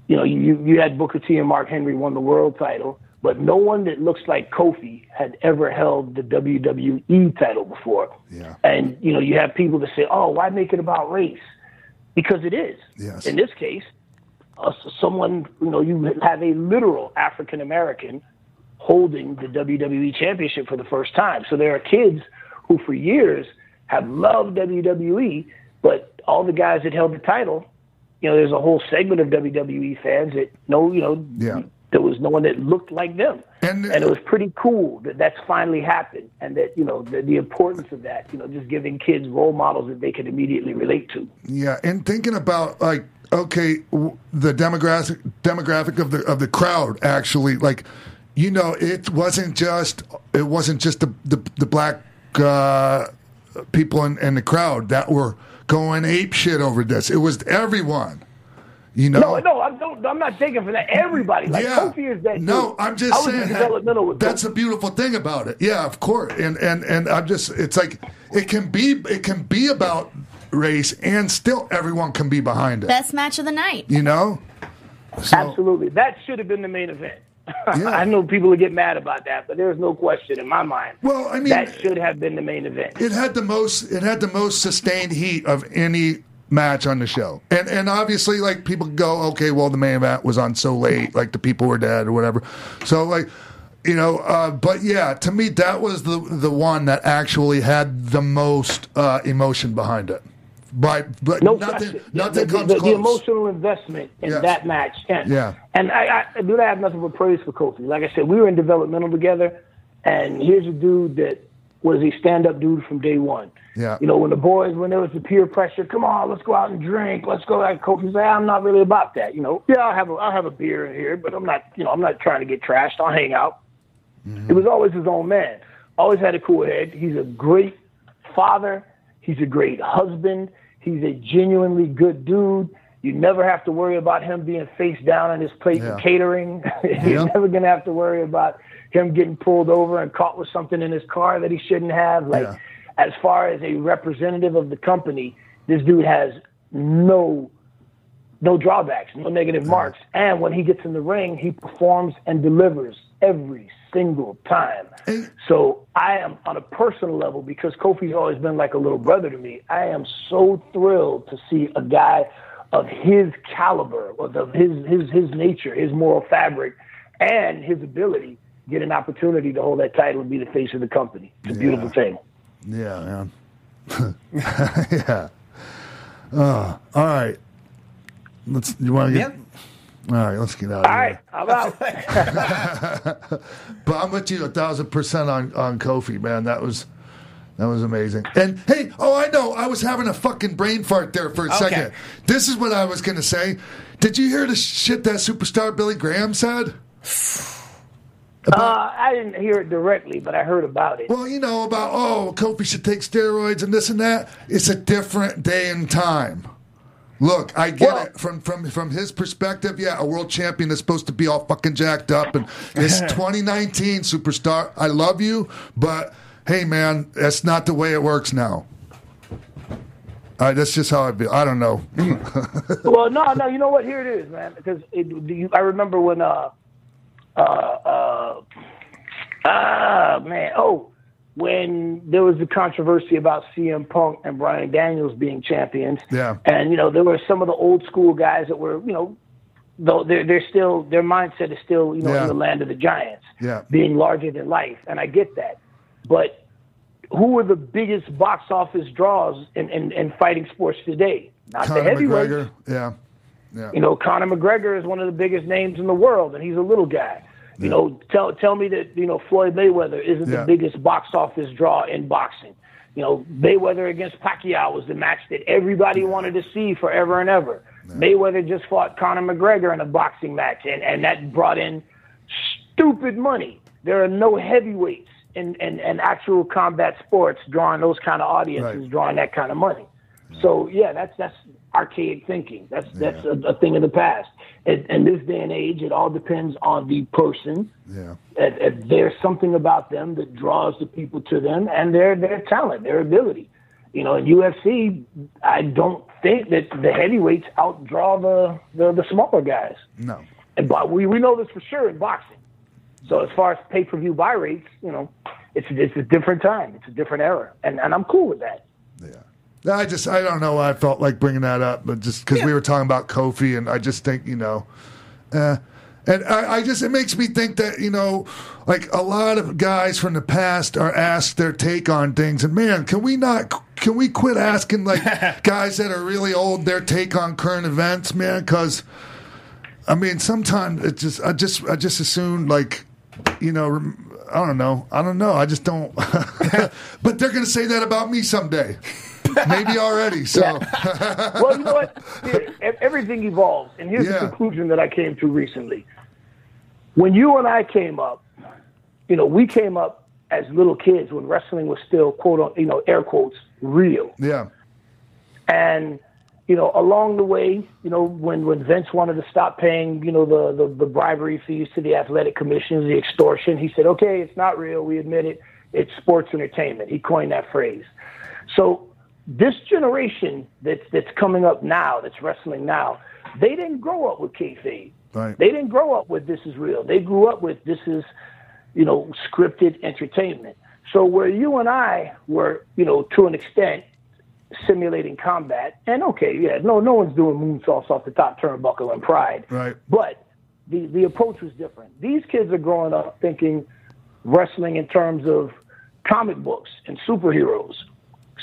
you know you you had Booker T and Mark Henry won the world title, but no one that looks like Kofi had ever held the WWE title before. Yeah. And you know you have people that say, "Oh, why make it about race?" Because it is. Yes. In this case, uh, someone you know you have a literal African American holding the WWE championship for the first time. So there are kids who for years have loved WWE, but all the guys that held the title, you know, there's a whole segment of WWE fans that know, you know, Yeah. there was no one that looked like them. And- it was pretty cool that that's finally happened and that, you know, the, the importance of that, you know, just giving kids role models that they can immediately relate to. Yeah, and thinking about like okay, w- the demographic demographic of the of the crowd actually like you know it wasn't just it wasn't just the the, the black uh, people in, in the crowd that were going ape shit over this. It was everyone. You know. No, no, I'm, don't, I'm not taking for that. Everybody, like yeah. Kofi is that. No, dude. I'm just saying that- that's Kofi. the beautiful thing about it. Yeah, of course. And and and I'm just it's like it can be it can be about race and still everyone can be behind it. Best match of the night. you know? So, Absolutely. That should have been the main event. Yeah. I know people will get mad about that, but there's no question in my mind. Well, I mean- that should have been the main event. it had the most it had the most sustained heat of any match on the show. And and obviously like people go, okay, well the main event was on so late, like the people were dead or whatever. So like you know, uh, but yeah, to me that was the the one that actually had the most uh, emotion behind it. But but No nothing the, comes the, the emotional investment in Yes. that match. And, Yeah. And I, I do not have nothing but praise for Kofi. Like I said, we were in developmental together, and here's a dude that was a stand-up dude from day one. Yeah. You know, when the boys, when there was the peer pressure, come on, let's go out and drink, let's go. Like Kofi say, I'm not really about that. You know, yeah, I'll have a, I'll have a beer in here, but I'm not, you know, I'm not trying to get trashed. I'll hang out. It was always his own man. Always had a cool head. He's a great father. He's a great husband. He's a genuinely good dude. You never have to worry about him being face down on his plate Yeah. and catering. You're never going to have to worry about him getting pulled over and caught with something in his car that he shouldn't have. Like, Yeah. as far as a representative of the company, this dude has no no drawbacks, no negative marks. And when he gets in the ring, he performs and delivers every single time. So I am on a personal level because Kofi's always been like a little brother to me. I am so thrilled to see a guy of his caliber, of his his his nature, his moral fabric, and his ability get an opportunity to hold that title and be the face of the company. It's a beautiful thing. Yeah, man. yeah. Uh, all right. Let's. You want to get? All right. Let's get out of here. right, I'm out. But I'm with you a thousand percent on on Kofi, man. That was that was amazing. And hey, oh, I know. I was having a fucking brain fart there for a Okay. second. This is what I was gonna say. Did you hear the shit that superstar Billy Graham said? Uh, I didn't hear it directly, but I heard about it. Well, you know about oh, Kofi should take steroids and this and that. It's a different day and time. Look, I get Well- it from from from his perspective. Yeah, a world champion is supposed to be all fucking jacked up, and it's 2019 superstar. I love you, but hey, man, that's not the way it works now. Uh, that's just how I feel. I don't know. well, no, no. You know what? Here it is, man. Because it, you, I remember when, uh, uh, uh, ah, man. Oh, when there was the controversy about CM Punk and Brian Daniels being champions. Yeah. And you know, there were some of the old school guys that were, you know, though they're they're still their mindset is still, you know, Yeah. in the land of the giants. Yeah. Being larger than life, and I get that, but. Who were the biggest box office draws in, in, in fighting sports today? Not the Conor heavyweights. McGregor. Yeah. Yeah. You know, Conor McGregor is one of the biggest names in the world, and he's a little guy. You know, tell tell me that you know Floyd Mayweather isn't Yeah. the biggest box office draw in boxing. You know, Mayweather against Pacquiao was the match that everybody wanted to see forever and ever. Mayweather just fought Conor McGregor in a boxing match, and and that brought in stupid money. There are no heavyweights in, in, in actual combat sports drawing those kind of audiences, Right. drawing that kind of money. So yeah, that's that's archaic thinking. That's that's a, a thing of the past. In, in this day and age, it all depends on the person. Yeah. If, if there's something about them that draws the people to them, and their their talent, their ability. You know, in UFC, I don't think that the heavyweights outdraw the the, the smaller guys. No. And but we, we know this for sure in boxing. So as far as pay per view buy rates, you know, it's it's a different time, it's a different era, and and I'm cool with that. Yeah. I just I don't know why I felt like bringing that up, but just because we were talking about Kofi, and I just think you know, uh, and I, I just it makes me think that you know, like a lot of guys from the past are asked their take on things, and man, can we not? Can we quit asking like guys that are really old their take on current events, man? Because I mean, sometimes it just I just I just assume like you know. rem- I don't know. I don't know. I just don't. but they're going to say that about me someday. Maybe already. So well, you know what? Everything evolves, and here's Yeah. the conclusion that I came to recently. When you and I came up, you know, we came up as little kids when wrestling was still quote, un- you know, air quotes, real. yeah, And you know, along the way, you know, when when Vince wanted to stop paying, you know, the the, the bribery fees to the athletic commissions, the extortion, he said, "Okay, it's not real. We admit it. It's sports entertainment." He coined that phrase. So this generation that's that's coming up now, that's wrestling now, they didn't grow up with kayfabe. right. They didn't grow up with this is real. They grew up with this is, you know, scripted entertainment. So where you and I were, you know, to an extent, simulating combat, and okay, yeah, no, no one's doing moonsaults off the top turnbuckle and pride, Right. But the the approach was different. These kids are growing up thinking wrestling in terms of comic books and superheroes.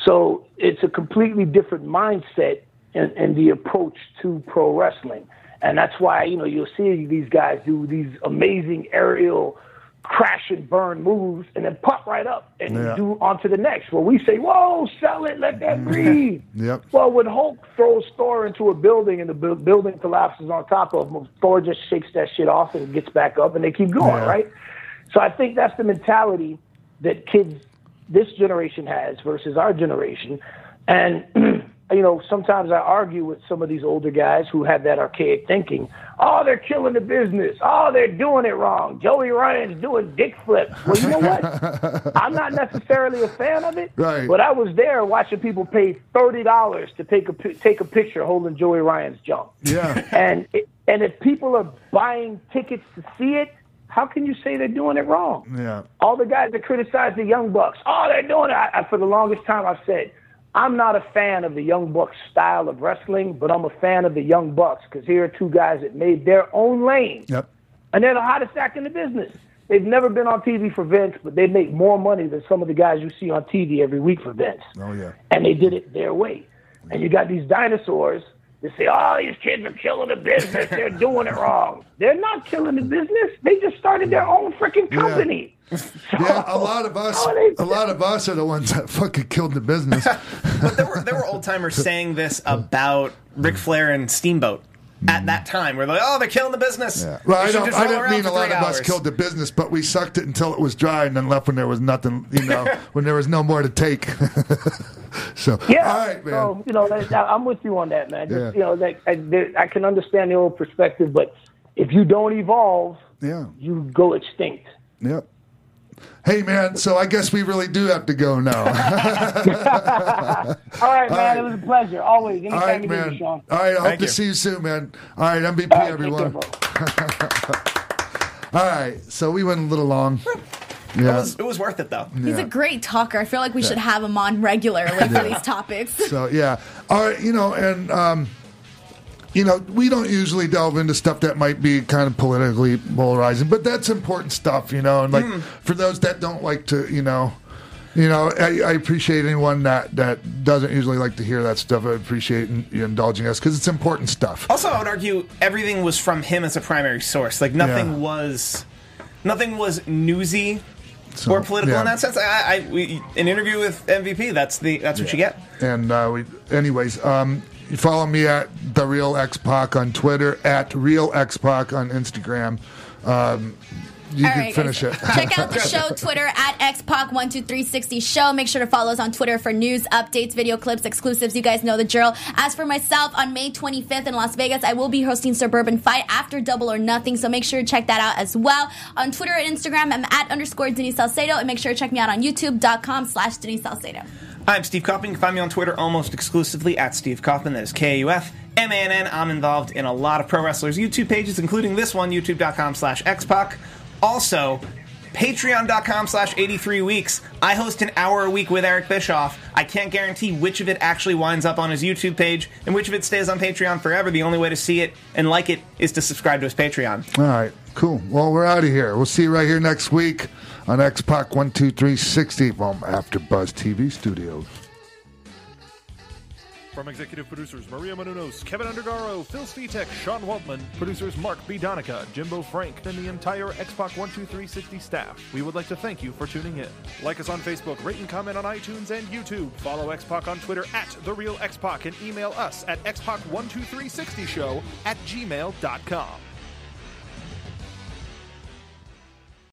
So it's a completely different mindset and, in the approach to pro wrestling. And that's why, you know, you'll see these guys do these amazing aerial crash and burn moves and then pop right up and Yeah. do onto the next. Where we say, whoa, sell it, let that mm-hmm. breathe. Yep. Well, when Hulk throws Thor into a building and the bu- building collapses on top of him, Thor just shakes that shit off and gets back up and they keep going, Yeah. right? So I think that's the mentality that kids this generation has versus our generation. And you know, sometimes I argue with some of these older guys who have that archaic thinking. Oh, they're killing the business. Oh, they're doing it wrong. Joey Ryan's doing dick flips. Well, you know what? I'm not necessarily a fan of it, Right. but I was there watching people pay thirty dollars to take a take a picture holding Joey Ryan's junk. Yeah. And it, and if people are buying tickets to see it, how can you say they're doing it wrong? Yeah. All the guys that criticize the Young Bucks, oh, they're doing it. I, I, for the longest time, I've said, I'm not a fan of the Young Bucks style of wrestling, but I'm a fan of the Young Bucks because here are two guys that made their own lane, Yep. and they're the hottest act in the business. They've never been on TV for Vince, but they make more money than some of the guys you see on TV every week for Vince. Oh yeah. And they did it their way. And you got these dinosaurs that say, oh, these kids are killing the business. They're doing it wrong. They're not killing the business. They just started their own freaking company. Yeah, a lot of us, they- a lot of us are the ones that fucking killed the business. But there were there were old timers saying this about Ric Flair and Steamboat. At that time. We're like, oh, they're killing the business. Yeah. Well, They I don't. just I roll didn't mean a lot three of us killed the business, but we sucked it until it was dry, and then left when there was nothing. You know, when there was no more to take. so Yeah. all right, man. So you know, that, that- I'm with you on that, man. Just, Yeah. You know, that I, there, I can understand the old perspective, but if you don't evolve, yeah. you go extinct. Yep. Hey, man. So I guess we really do have to go now. All right, man. right. It was a pleasure. Always. Anytime all right, you need man. me, Sean. All right. I hope Thank to you. see you soon, man. All right, MVP, All right, everyone. care. All right. So we went a little long. It Yeah. was, it was worth it though. He's a great talker. I feel like we should have him on regularly for these topics. So yeah, all right, you know, and um, you know, we don't usually delve into stuff that might be kind of politically polarizing, but that's important stuff, you know. And like for those that don't like to, you know, you know, I, I appreciate anyone that that doesn't usually like to hear that stuff. I appreciate you indulging us because it's important stuff. Also, I would argue everything was from him as a primary source. Like nothing Yeah. was, nothing was newsy So, or political yeah. in that sense. I, I we, an interview with MVP. That's the that's what you get. And uh, we, anyways, um, follow me at the real X Pac on Twitter, at real X Pac on Instagram. Um, you All can right, finish guys. it. Check out the show Twitter at xpac12360 show. Make sure to follow us on Twitter for news, updates, video clips, exclusives. You guys know the drill. As for myself, on May 25th in Las Vegas, I will be hosting Suburban Fight after Double or Nothing. So make sure to check that out as well. On Twitter and Instagram, I'm at underscore Denise Salcedo. And make sure to check me out on youtube.com slash Denise Salcedo. I'm Steve Kaufman. You can find me on Twitter almost exclusively at Steve Kaufman. That is K U F M A N N. I'm involved in a lot of pro wrestlers' YouTube pages, including this one, youtube.com slash xpac. Also, patreon.com slash 83 weeks. I host an hour a week with Eric Bischoff. I can't guarantee which of it actually winds up on his YouTube page and which of it stays on Patreon forever. The only way to see it and like it is to subscribe to his Patreon. All right, cool. Well, we're out of here. We'll see you right here next week on X Pac One Two Three Sixty from After Buzz TV Studios. From executive producers Maria Menounos, Kevin Undergaro, Phil Svitek, Sean Waltman, producers Mark B. Donica, Jimbo Frank, and the entire Xpac 12360 staff, we would like to thank you for tuning in. Like us on Facebook, rate and comment on iTunes and YouTube. Follow Xpac on Twitter at The Real Xpac and email us at xpac12360show at gmail.com.